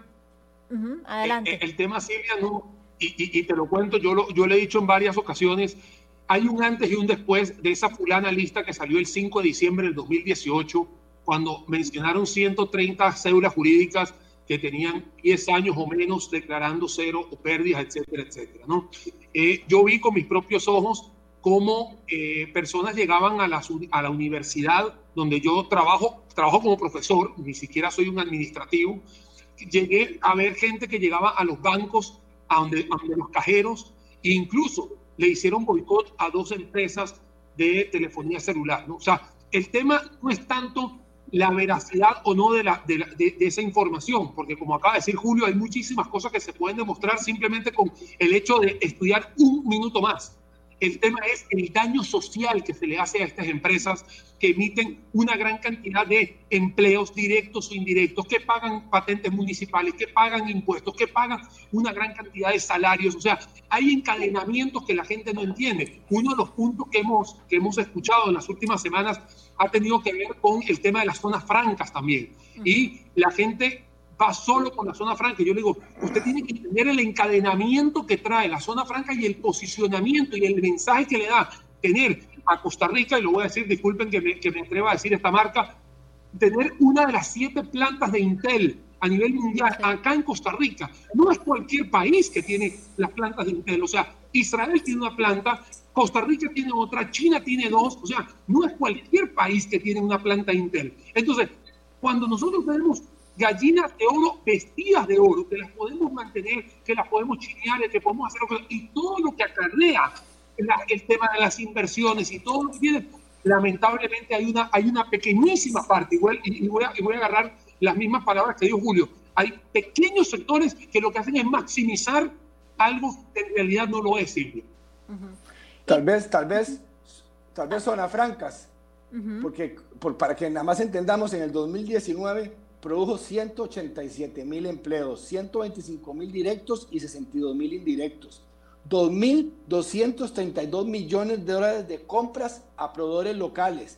adelante. El, tema Silvia no, y, te lo cuento, yo lo, yo le he dicho en varias ocasiones, hay un antes y un después de esa fulana lista que salió el 5 de diciembre del 2018, cuando mencionaron 130 cédulas jurídicas que tenían 10 años o menos declarando cero o pérdidas, etcétera, etcétera. ¿no? Eh, yo vi con mis propios ojos cómo eh, personas llegaban a la, a la universidad donde yo trabajo, trabajo como profesor, ni siquiera soy un administrativo, llegué a ver gente que llegaba a los bancos, a donde, a donde los cajeros, e incluso le hicieron boicot a dos empresas de telefonía celular. ¿no? O sea, el tema no es tanto la veracidad o no de, la, de, de, esa información, porque como acaba de decir Julio, hay muchísimas cosas que se pueden demostrar simplemente con el hecho de estudiar un minuto más. El tema es el daño social que se le hace a estas empresas que emiten una gran cantidad de empleos directos o indirectos, que pagan patentes municipales, que pagan impuestos, que pagan una gran cantidad de salarios. O sea, hay encadenamientos que la gente no entiende. Uno de los puntos que hemos, que hemos escuchado en las últimas semanas ha tenido que ver con el tema de las zonas francas también. Y la gente va solo con la zona franca. Yo le digo, usted tiene que entender el encadenamiento que trae la zona franca y el posicionamiento y el mensaje que le da tener a Costa Rica, y lo voy a decir, disculpen que me, que me atreva a decir esta marca, tener una de las siete plantas de Intel a nivel mundial acá en Costa Rica. No es cualquier país que tiene las plantas de Intel. O sea, Israel tiene una planta, Costa Rica tiene otra, China tiene dos. O sea, no es cualquier país que tiene una planta Intel. Entonces, cuando nosotros tenemos gallinas de oro vestidas de oro, que las podemos mantener, que las podemos chinear, que podemos hacer, y todo lo que acarrea el tema de las inversiones y todo lo que tiene, lamentablemente hay una, hay una pequeñísima parte, igual, y, voy a, y voy a agarrar las mismas palabras que dijo Julio, hay pequeños sectores que lo que hacen es maximizar algo que en realidad no lo es, Silvia. Tal vez, tal vez, tal vez zonas francas, porque por, para que nada más entendamos, en el 2019 produjo 187 mil empleos, 125 mil directos y 62 mil indirectos. 2.232 millones de dólares de compras a proveedores locales.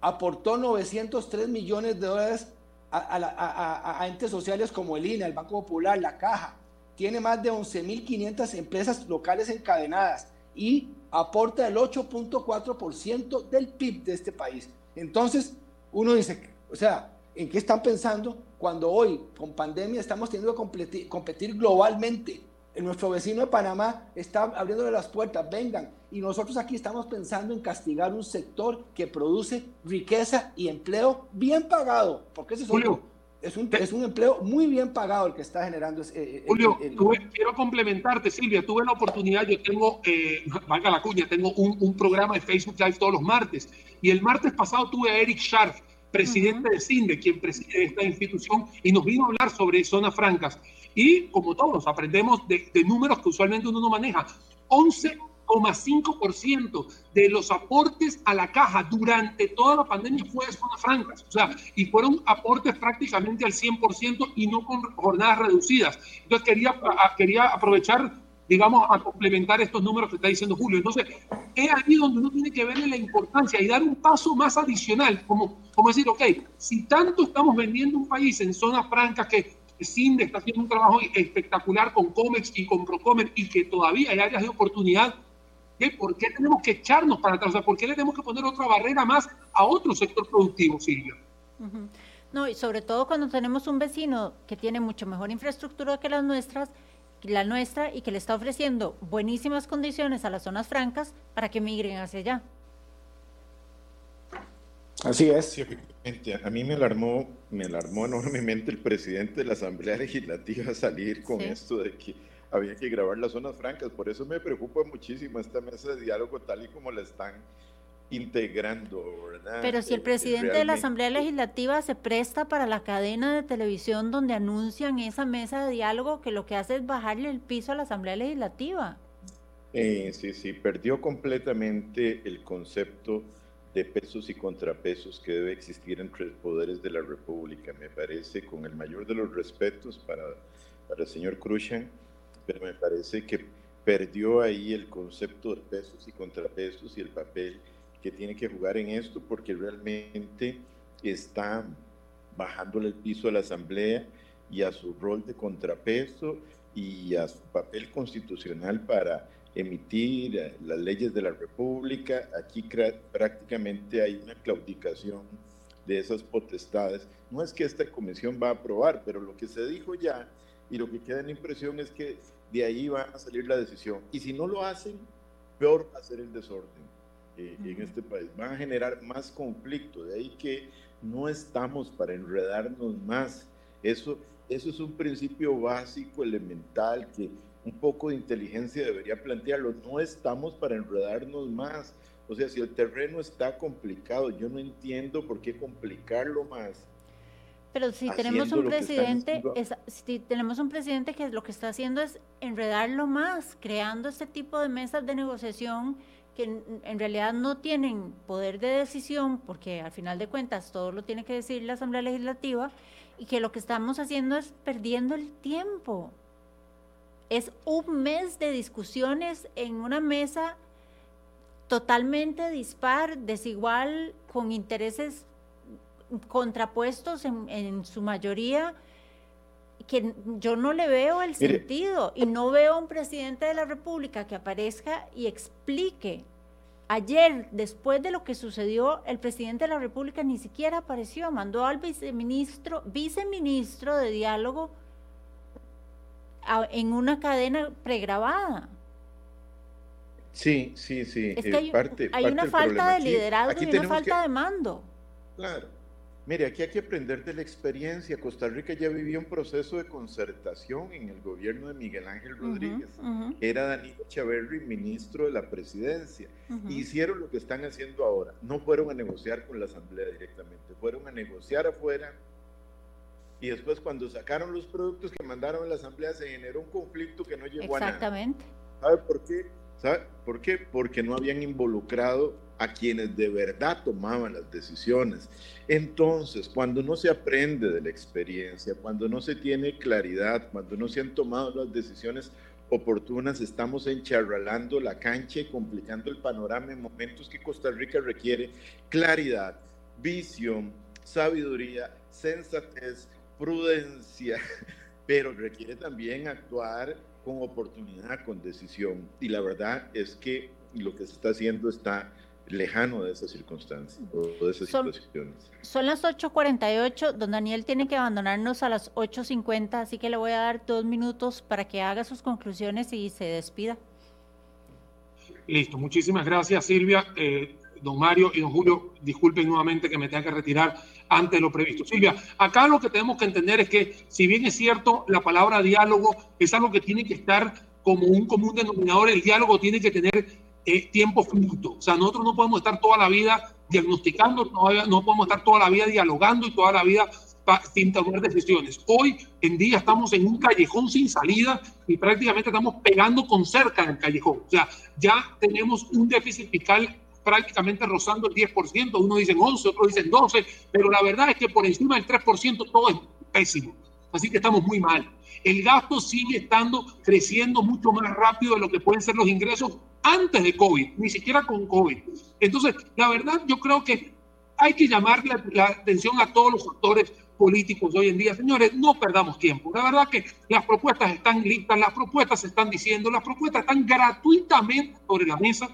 Aportó 903 millones de dólares a, entes sociales como el INA, el Banco Popular, la Caja. Tiene más de 11.500 empresas locales encadenadas y aporta el 8.4% del PIB de este país. Entonces, uno dice, o sea, ¿En qué están pensando cuando hoy, con pandemia, estamos teniendo que competir, globalmente? nuestro vecino de Panamá está abriéndole las puertas, vengan. Y nosotros aquí estamos pensando en castigar un sector que produce riqueza y empleo bien pagado, porque ese es, Julio, es, un, es un empleo muy bien pagado el que está generando. Eh, Julio, quiero complementarte, Silvia. Tuve la oportunidad, yo tengo, eh, valga la cuña, tengo un, un, programa de Facebook Live todos los martes. Y el martes pasado tuve a Eric Scharf, presidente de CINDE, quien preside esta institución, y nos vino a hablar sobre zonas francas. Y como todos, aprendemos de, números que usualmente uno no maneja. 11,5% de los aportes a la caja durante toda la pandemia fue de zonas francas. O sea, y fueron aportes prácticamente al 100% y no con jornadas reducidas. Entonces quería, quería aprovechar digamos, a complementar estos números que está diciendo Julio. Entonces, es ahí donde uno tiene que verle la importancia y dar un paso más adicional, como, como decir, ok, si tanto estamos vendiendo un país en zonas francas que CINDE está haciendo un trabajo espectacular con COMEX y con Procomer y que todavía hay áreas de oportunidad, ¿por qué tenemos que echarnos para atrás? O sea, ¿Por qué le tenemos que poner otra barrera más a otro sector productivo, Silvia? No, y sobre todo cuando tenemos un vecino que tiene mucho mejor infraestructura que las nuestras, la nuestra y que le está ofreciendo buenísimas condiciones a las zonas francas para que migren hacia allá. Así es. A mí me alarmó, me alarmó enormemente el presidente de la Asamblea Legislativa salir con esto de que había que grabar las zonas francas. Por eso me preocupa muchísimo esta mesa de diálogo tal y como la están integrando, ¿verdad? Pero si el eh, presidente de la Asamblea Legislativa se presta para la cadena de televisión donde anuncian esa mesa de diálogo que lo que hace es bajarle el piso a la Asamblea Legislativa. Eh, sí, sí, perdió completamente el concepto de pesos y contrapesos que debe existir entre los poderes de la República. Me parece, con el mayor de los respetos para, para el señor Krushan, pero me parece que perdió ahí el concepto de pesos y contrapesos y el papel que tiene que jugar en esto porque realmente está bajándole el piso a la Asamblea y a su rol de contrapeso y a su papel constitucional para emitir eh, las leyes de la República. Aquí prácticamente hay una claudicación de esas potestades. No es que esta comisión va a aprobar, pero lo que se dijo ya y lo que queda en impresión es que de ahí va a salir la decisión. Y si no lo hacen, peor va a ser el desorden. Eh, en este país. Van a generar más conflicto, de ahí que no estamos para enredarnos más. Eso, eso es un principio básico, elemental, que un poco de inteligencia debería plantearlo. No estamos para enredarnos más. O sea, si el terreno está complicado, yo no entiendo por qué complicarlo más. Pero si tenemos un presidente, si tenemos un presidente que lo que está haciendo es enredarlo más, creando este tipo de mesas de negociación que en, realidad no tienen poder de decisión, porque al final de cuentas todo lo tiene que decir la Asamblea Legislativa, y que lo que estamos haciendo es perdiendo el tiempo. Es un mes de discusiones en una mesa totalmente dispar, desigual, con intereses contrapuestos en, su mayoría, que yo no le veo el sentido y no veo un presidente de la República que aparezca y explique. Ayer, después de lo que sucedió, el presidente de la República ni siquiera apareció, mandó al viceministro, viceministro de diálogo en una cadena pregrabada. Sí, sí, sí. Es que eh, hay, una falta de liderazgo y una falta de mando. Claro. Mire, aquí hay que aprender de la experiencia. Costa Rica ya vivía un proceso de concertación en el gobierno de Miguel Ángel Rodríguez. Era Danilo Chaverri, ministro de la presidencia. Hicieron lo que están haciendo ahora. No fueron a negociar con la Asamblea directamente, fueron a negociar afuera. Y después cuando sacaron los productos que mandaron a la Asamblea se generó un conflicto que no llegó a nada. Exactamente. ¿Sabe por qué? ¿Sabe por qué? Porque no habían involucrado a quienes de verdad tomaban las decisiones. Entonces, cuando no se aprende de la experiencia, cuando no se tiene claridad, cuando no se han tomado las decisiones oportunas, estamos encharralando la cancha y complicando el panorama en momentos que Costa Rica requiere claridad, visión, sabiduría, sensatez, prudencia, [laughs] pero requiere también actuar con oportunidad, con decisión. Y la verdad es que lo que se está haciendo está lejano de esas circunstancias o de esas situaciones. Son las 8.48, don Daniel tiene que abandonarnos a las 8.50, así que le voy a dar dos minutos para que haga sus conclusiones y se despida. Listo, muchísimas gracias Silvia, eh, don Mario y don Julio, disculpen nuevamente que me tenga que retirar antes de lo previsto. Silvia, acá lo que tenemos que entender es que si bien es cierto, la palabra diálogo es algo que tiene que estar como un común denominador, el diálogo tiene que tener eh, tiempo finito. O sea, nosotros no podemos estar toda la vida diagnosticando, no, podemos estar toda la vida dialogando y toda la vida sin tomar decisiones. Hoy en día estamos en un callejón sin salida y prácticamente estamos pegando con cerca en el callejón. O sea, ya tenemos un déficit fiscal prácticamente rozando el 10%, unos dicen 11, otros dicen 12, pero la verdad es que por encima del 3% todo es pésimo. Así que estamos muy mal. El gasto sigue estando creciendo mucho más rápido de lo que pueden ser los ingresos antes de COVID, ni siquiera con COVID. Entonces, la verdad, yo creo que hay que llamarle la atención a todos los actores políticos hoy en día. Señores, no perdamos tiempo. La verdad que las propuestas están listas, las propuestas se están diciendo, las propuestas están gratuitamente sobre la mesa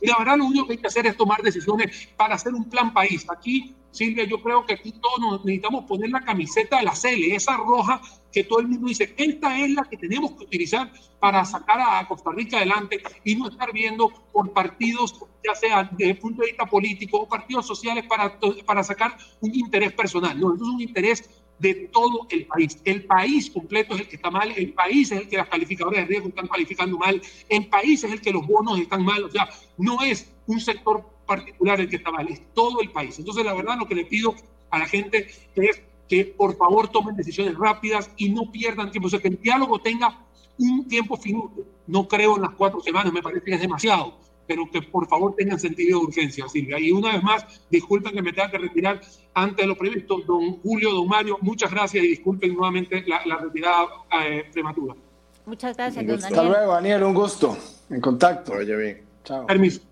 y la verdad lo único que hay que hacer es tomar decisiones para hacer un plan país. Aquí, Silvia, yo creo que aquí todos necesitamos poner la camiseta de la CELE, esa roja que todo el mundo dice, esta es la que tenemos que utilizar para sacar a Costa Rica adelante y no estar viendo por partidos, ya sea desde el punto de vista político o partidos sociales para, para sacar un interés personal. No, eso es un interés de todo el país. El país completo es el que está mal, el país es el que las calificadoras de riesgo están calificando mal, el país es el que los bonos están mal, o sea, no es un sector particular el que está mal, es todo el país. Entonces, la verdad, lo que le pido a la gente es que por favor tomen decisiones rápidas y no pierdan tiempo, o sea, que el diálogo tenga un tiempo finito. No creo en las cuatro semanas, me parece que es demasiado pero que por favor tengan sentido de urgencia, Silvia. Y una vez más, disculpen que me tenga que retirar antes de lo previsto. Don Julio, don Mario, muchas gracias y disculpen nuevamente la, retirada eh, prematura. Muchas gracias, don Daniel. Hasta luego, Daniel, un gusto. En contacto. Vaya bien. Chao. Permiso.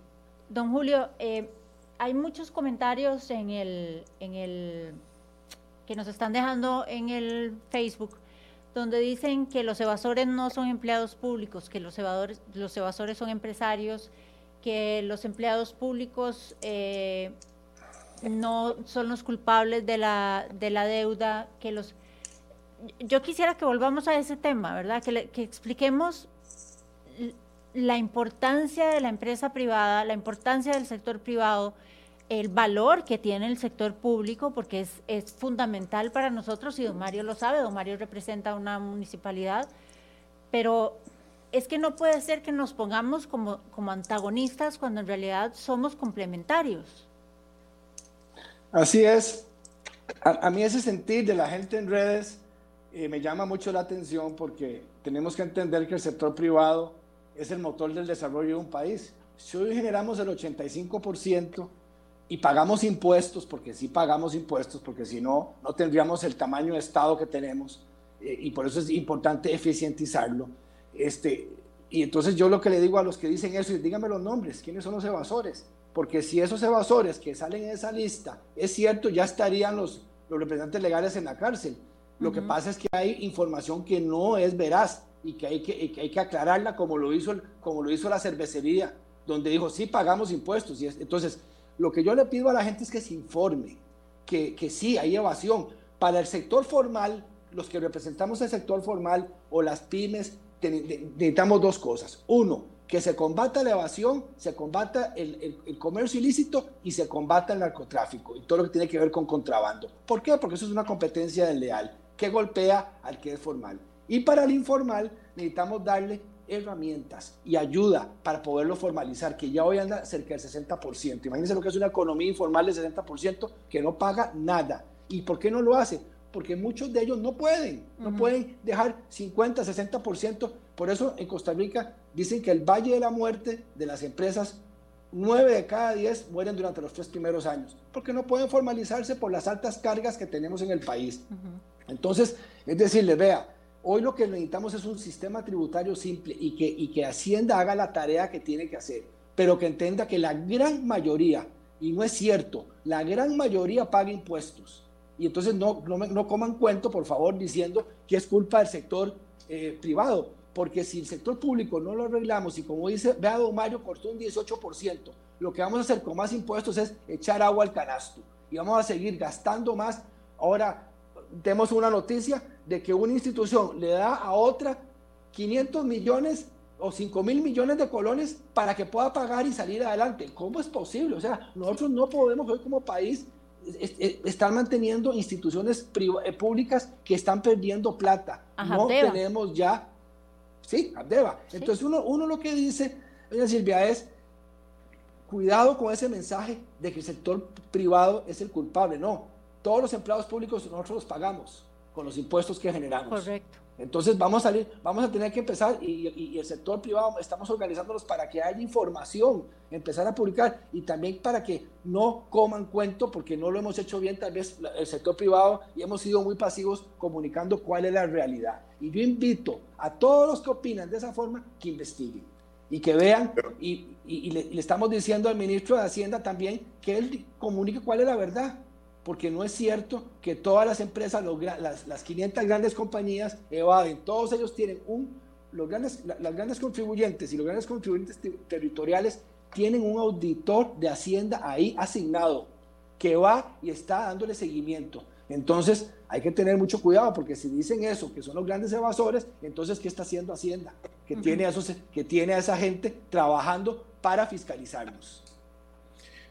Don Julio, eh, hay muchos comentarios en el, en el que nos están dejando en el Facebook donde dicen que los evasores no son empleados públicos, que los evasores, los evasores son empresarios que los empleados públicos eh, no son los culpables de la, de la deuda, que los... Yo quisiera que volvamos a ese tema, ¿verdad? Que, que expliquemos la importancia de la empresa privada, la importancia del sector privado, el valor que tiene el sector público, porque es, es fundamental para nosotros, y don Mario lo sabe, don Mario representa una municipalidad, pero es que no puede ser que nos pongamos como, como antagonistas cuando en realidad somos complementarios. Así es. A, mí ese sentir de la gente en redes eh, me llama mucho la atención porque tenemos que entender que el sector privado es el motor del desarrollo de un país. Si hoy generamos el 85% y pagamos impuestos, porque sí pagamos impuestos, porque si no, no tendríamos el tamaño de Estado que tenemos, eh, y por eso es importante eficientizarlo. Este, y entonces yo lo que le digo a los que dicen eso es, díganme los nombres, ¿quiénes son los evasores? Porque si esos evasores que salen en esa lista, es cierto, ya estarían los, los representantes legales en la cárcel. Lo que pasa es que hay información que no es veraz y que hay que, que hay que aclararla como lo, hizo, como lo hizo la cervecería, donde dijo, sí, pagamos impuestos. Y entonces, lo que yo le pido a la gente es que se informe, que, que sí, hay evasión. Para el sector formal, los que representamos el sector formal o las pymes, necesitamos dos cosas. Uno, que se combata la evasión, se combata el, comercio ilícito y se combata el narcotráfico y todo lo que tiene que ver con contrabando. ¿Por qué? Porque eso es una competencia desleal que golpea al que es formal. Y para el informal necesitamos darle herramientas y ayuda para poderlo formalizar, que ya hoy anda cerca del 60%. Imagínense lo que es una economía informal del 60% que no paga nada. ¿Y por qué no lo hace? Porque muchos de ellos no pueden, no pueden dejar 50, 60%. Por eso en Costa Rica dicen que el valle de la muerte de las empresas, 9 de cada 10 mueren durante los tres primeros años, porque no pueden formalizarse por las altas cargas que tenemos en el país. Entonces, es decirle, vea, Hoy lo que necesitamos es un sistema tributario simple y que, y que Hacienda haga la tarea que tiene que hacer, pero que entienda que la gran mayoría, y no es cierto, la gran mayoría paga impuestos. Y entonces no, no, coman cuento, por favor, diciendo que es culpa del sector eh, privado, porque si el sector público no lo arreglamos y como dice, vea, don Mario, cortó un 18%, lo que vamos a hacer con más impuestos es echar agua al canasto y vamos a seguir gastando más. Ahora, tenemos una noticia de que una institución le da a otra 500 millones o 5 mil millones de colones para que pueda pagar y salir adelante. ¿Cómo es posible? O sea, nosotros no podemos hoy como país estar manteniendo instituciones eh, públicas que están perdiendo plata. no tenemos ya... Sí, Abdeva. Entonces uno, uno lo que dice, doña Silvia, es cuidado con ese mensaje de que el sector privado es el culpable. No, todos los empleados públicos nosotros los pagamos con los impuestos que generamos. Correcto. Entonces vamos a salir, vamos a tener que empezar y, el sector privado estamos organizándolos para que haya información, empezar a publicar y también para que no coman cuento porque no lo hemos hecho bien tal vez el sector privado y hemos sido muy pasivos comunicando cuál es la realidad. Y yo invito a todos los que opinan de esa forma que investiguen y que vean y, le, le estamos diciendo al ministro de Hacienda también que él comunique cuál es la verdad porque no es cierto que todas las empresas, las, las 500 grandes compañías evaden, todos ellos tienen un, los grandes, las grandes contribuyentes y los grandes contribuyentes territoriales tienen un auditor de Hacienda ahí asignado que va y está dándole seguimiento. Entonces hay que tener mucho cuidado porque si dicen eso, que son los grandes evasores, entonces ¿qué está haciendo Hacienda? Que, tiene, a esos, que tiene a esa gente trabajando para fiscalizarnos.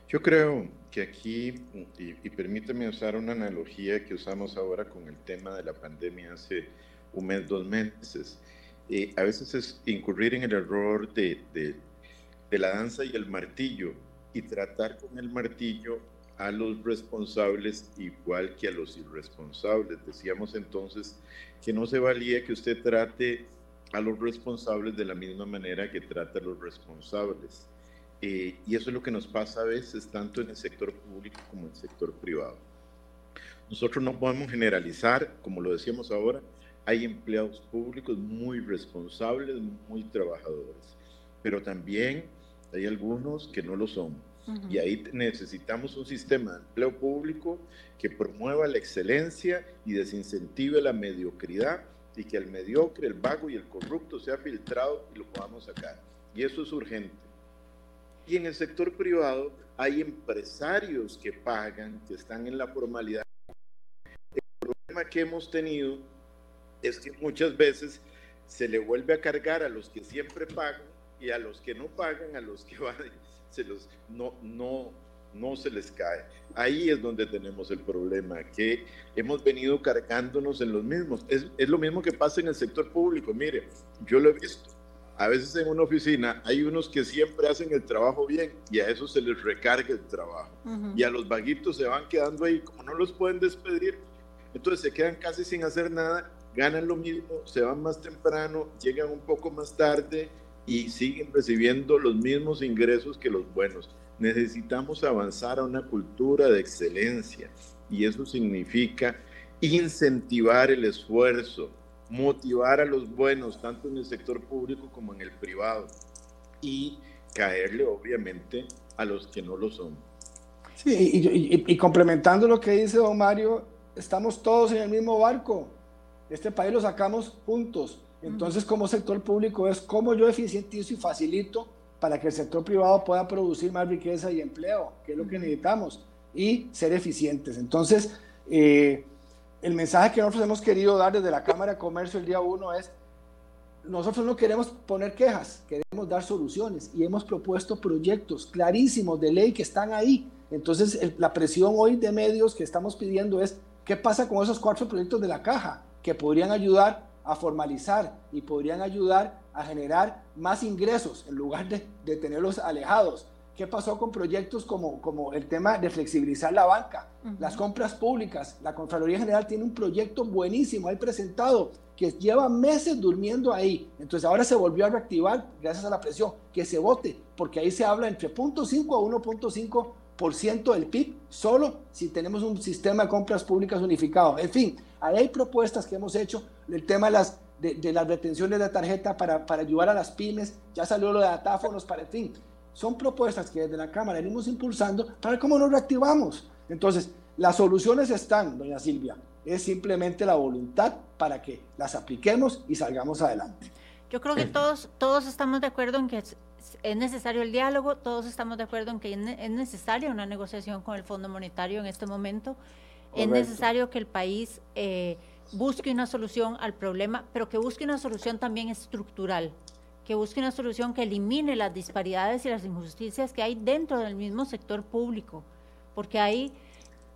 Yo creo que aquí, y, permíteme usar una analogía que usamos ahora con el tema de la pandemia hace un mes, dos meses, eh, a veces es incurrir en el error de, de, de la danza y el martillo y tratar con el martillo a los responsables igual que a los irresponsables. Decíamos entonces que no se valía que usted trate a los responsables de la misma manera que trata a los responsables. Eh, y eso es lo que nos pasa a veces, tanto en el sector público como en el sector privado. Nosotros no podemos generalizar, como lo decíamos ahora, hay empleados públicos muy responsables, muy trabajadores, pero también hay algunos que no lo son. Y ahí necesitamos un sistema de empleo público que promueva la excelencia y desincentive la mediocridad y que el mediocre, el vago y el corrupto sea filtrado y lo podamos sacar. Y eso es urgente. Y en el sector privado hay empresarios que pagan, que están en la formalidad. El problema que hemos tenido es que muchas veces se le vuelve a cargar a los que siempre pagan y a los que no pagan, a los que [laughs] van, se los, no, no, no se les cae. Ahí es donde tenemos el problema, que hemos venido cargándonos en los mismos. Es, es lo mismo que pasa en el sector público. Mire, yo lo he visto a veces en una oficina hay unos que siempre hacen el trabajo bien y a eso se les recarga el trabajo. Y a los vaguitos se van quedando ahí, como no los pueden despedir, entonces se quedan casi sin hacer nada, ganan lo mismo, se van más temprano, llegan un poco más tarde y siguen recibiendo los mismos ingresos que los buenos. Necesitamos avanzar a una cultura de excelencia y eso significa incentivar el esfuerzo, motivar a los buenos, tanto en el sector público como en el privado, y caerle obviamente a los que no lo son. Sí, y, complementando lo que dice don Mario, estamos todos en el mismo barco. Este país lo sacamos juntos. Entonces, como sector público, es cómo yo eficientizo y facilito para que el sector privado pueda producir más riqueza y empleo, que es lo que necesitamos, y ser eficientes. Entonces, eh, el mensaje que nosotros hemos querido dar desde la Cámara de Comercio el día 1 es, nosotros no queremos poner quejas, queremos dar soluciones y hemos propuesto proyectos clarísimos de ley que están ahí. Entonces, la presión hoy de medios que estamos pidiendo es, ¿qué pasa con esos cuatro proyectos de la caja que podrían ayudar a formalizar y podrían ayudar a generar más ingresos en lugar de, de tenerlos alejados? ¿Qué pasó con proyectos como, como el tema de flexibilizar la banca, las compras públicas? La Contraloría General tiene un proyecto buenísimo ahí presentado que lleva meses durmiendo ahí. Entonces ahora se volvió a reactivar gracias a la presión. Que se vote, porque ahí se habla entre 0.5 a 1.5% del PIB solo si tenemos un sistema de compras públicas unificado. En fin, ahí hay propuestas que hemos hecho. El tema de las, de, las retenciones de tarjeta para, para ayudar a las pymes. Ya salió lo de datáfonos para, el fin son propuestas que desde la Cámara venimos impulsando para ver cómo nos reactivamos. Entonces, las soluciones están, doña Silvia, es simplemente la voluntad para que las apliquemos y salgamos adelante. Yo creo que todos, todos estamos de acuerdo en que es, necesario el diálogo, todos estamos de acuerdo en que es necesaria una negociación con el Fondo Monetario en este momento. Es necesario que el país eh, busque una solución al problema, pero que busque una solución también estructural que busque una solución que elimine las disparidades y las injusticias que hay dentro del mismo sector público, porque hay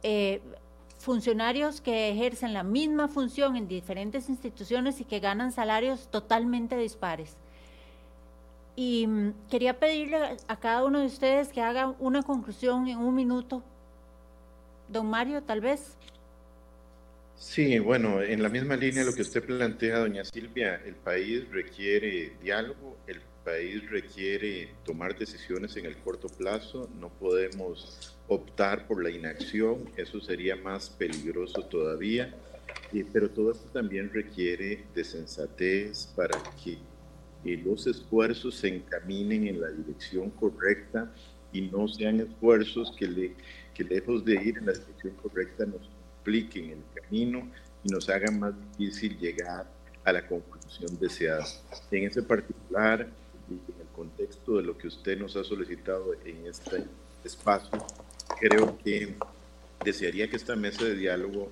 eh, funcionarios que ejercen la misma función en diferentes instituciones y que ganan salarios totalmente dispares. Y mm, quería pedirle a cada uno de ustedes que haga una conclusión en un minuto. Don Mario, tal vez. Sí, bueno, en la misma línea lo que usted plantea, doña Silvia, el país requiere diálogo, el país requiere tomar decisiones en el corto plazo, no podemos optar por la inacción, eso sería más peligroso todavía, pero todo esto también requiere de sensatez para que los esfuerzos se encaminen en la dirección correcta y no sean esfuerzos que, le, que lejos de ir en la dirección correcta nos compliquen el camino y nos hagan más difícil llegar a la conclusión deseada. En ese particular, y en el contexto de lo que usted nos ha solicitado en este espacio, creo que desearía que esta mesa de diálogo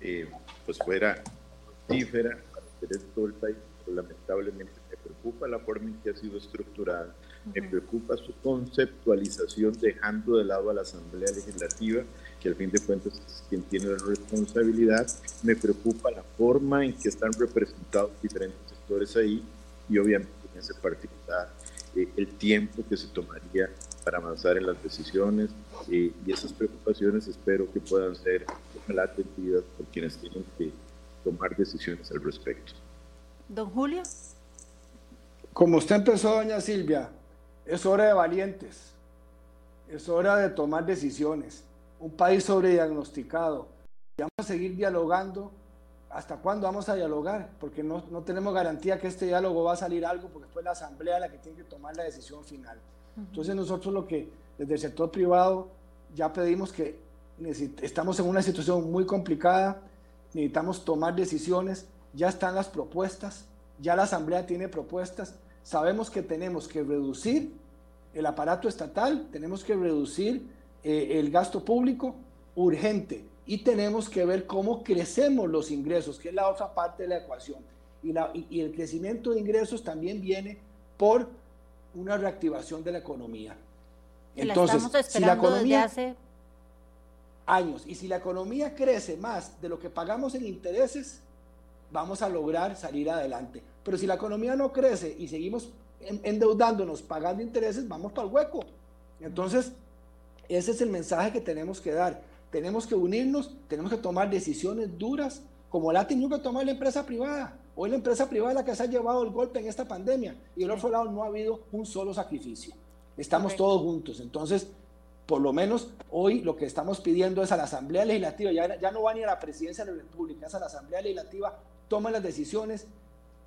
eh, pues fuera fructífera para todo el país, pero lamentablemente me preocupa la forma en que ha sido estructurada, me preocupa su conceptualización dejando de lado a la Asamblea Legislativa que al fin de cuentas es quien tiene la responsabilidad. Me preocupa la forma en que están representados diferentes sectores ahí y obviamente en ese particular eh, el tiempo que se tomaría para avanzar en las decisiones eh, y esas preocupaciones espero que puedan ser atendidas por quienes tienen que tomar decisiones al respecto. Don Julio. Como usted empezó, doña Silvia, es hora de valientes, es hora de tomar decisiones un país sobrediagnosticado. Y vamos a seguir dialogando. ¿Hasta cuándo vamos a dialogar? Porque no, no, tenemos garantía que este diálogo va a salir algo, porque fue la asamblea la que tiene que tomar la decisión final. Entonces nosotros lo que desde el sector privado ya pedimos que estamos en una situación muy complicada, necesitamos tomar decisiones, ya están las propuestas, ya la asamblea tiene propuestas, sabemos que tenemos que reducir el aparato estatal, tenemos que reducir eh, el gasto público urgente y tenemos que ver cómo crecemos los ingresos, que es la otra parte de la ecuación. Y, la, y, el crecimiento de ingresos también viene por una reactivación de la economía. Entonces, si la economía hace años y si la economía crece más de lo que pagamos en intereses, vamos a lograr salir adelante. Pero si la economía no crece y seguimos endeudándonos, pagando intereses, vamos para el hueco. Entonces, ese es el mensaje que tenemos que dar. Tenemos que unirnos, tenemos que tomar decisiones duras, como la ha tenido que tomar la empresa privada. Hoy la empresa privada es la que se ha llevado el golpe en esta pandemia y del otro lado no ha habido un solo sacrificio. Estamos todos juntos. Entonces, por lo menos hoy lo que estamos pidiendo es a la Asamblea Legislativa, ya, ya no va ni a la Presidencia de la República, es a la Asamblea Legislativa, toma las decisiones,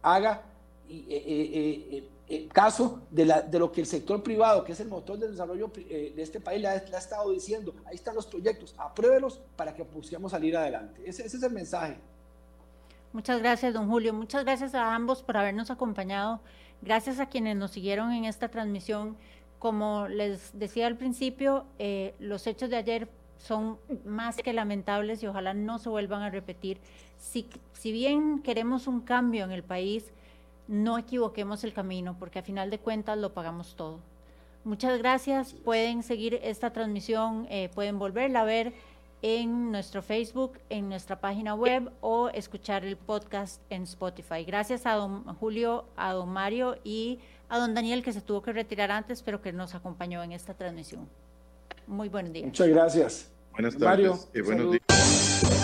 haga eh, eh, eh, caso de, la, de, lo que el sector privado, que es el motor del desarrollo de este país, le ha, estado diciendo. Ahí están los proyectos, apruébelos para que pudiéramos salir adelante. Ese, es el mensaje. Muchas gracias, don Julio. Muchas gracias a ambos por habernos acompañado. Gracias a quienes nos siguieron en esta transmisión. Como les decía al principio, los hechos de ayer son más que lamentables y ojalá no se vuelvan a repetir. Si, si bien queremos un cambio en el país, no equivoquemos el camino, porque a final de cuentas lo pagamos todo. Muchas gracias. Pueden seguir esta transmisión, eh, pueden volverla a ver en nuestro Facebook, en nuestra página web o escuchar el podcast en Spotify. Gracias a don Julio, a don Mario y a don Daniel que se tuvo que retirar antes, pero que nos acompañó en esta transmisión. Muy buen día. Muchas gracias. Buenas tardes Mario, y buenos saludos. días.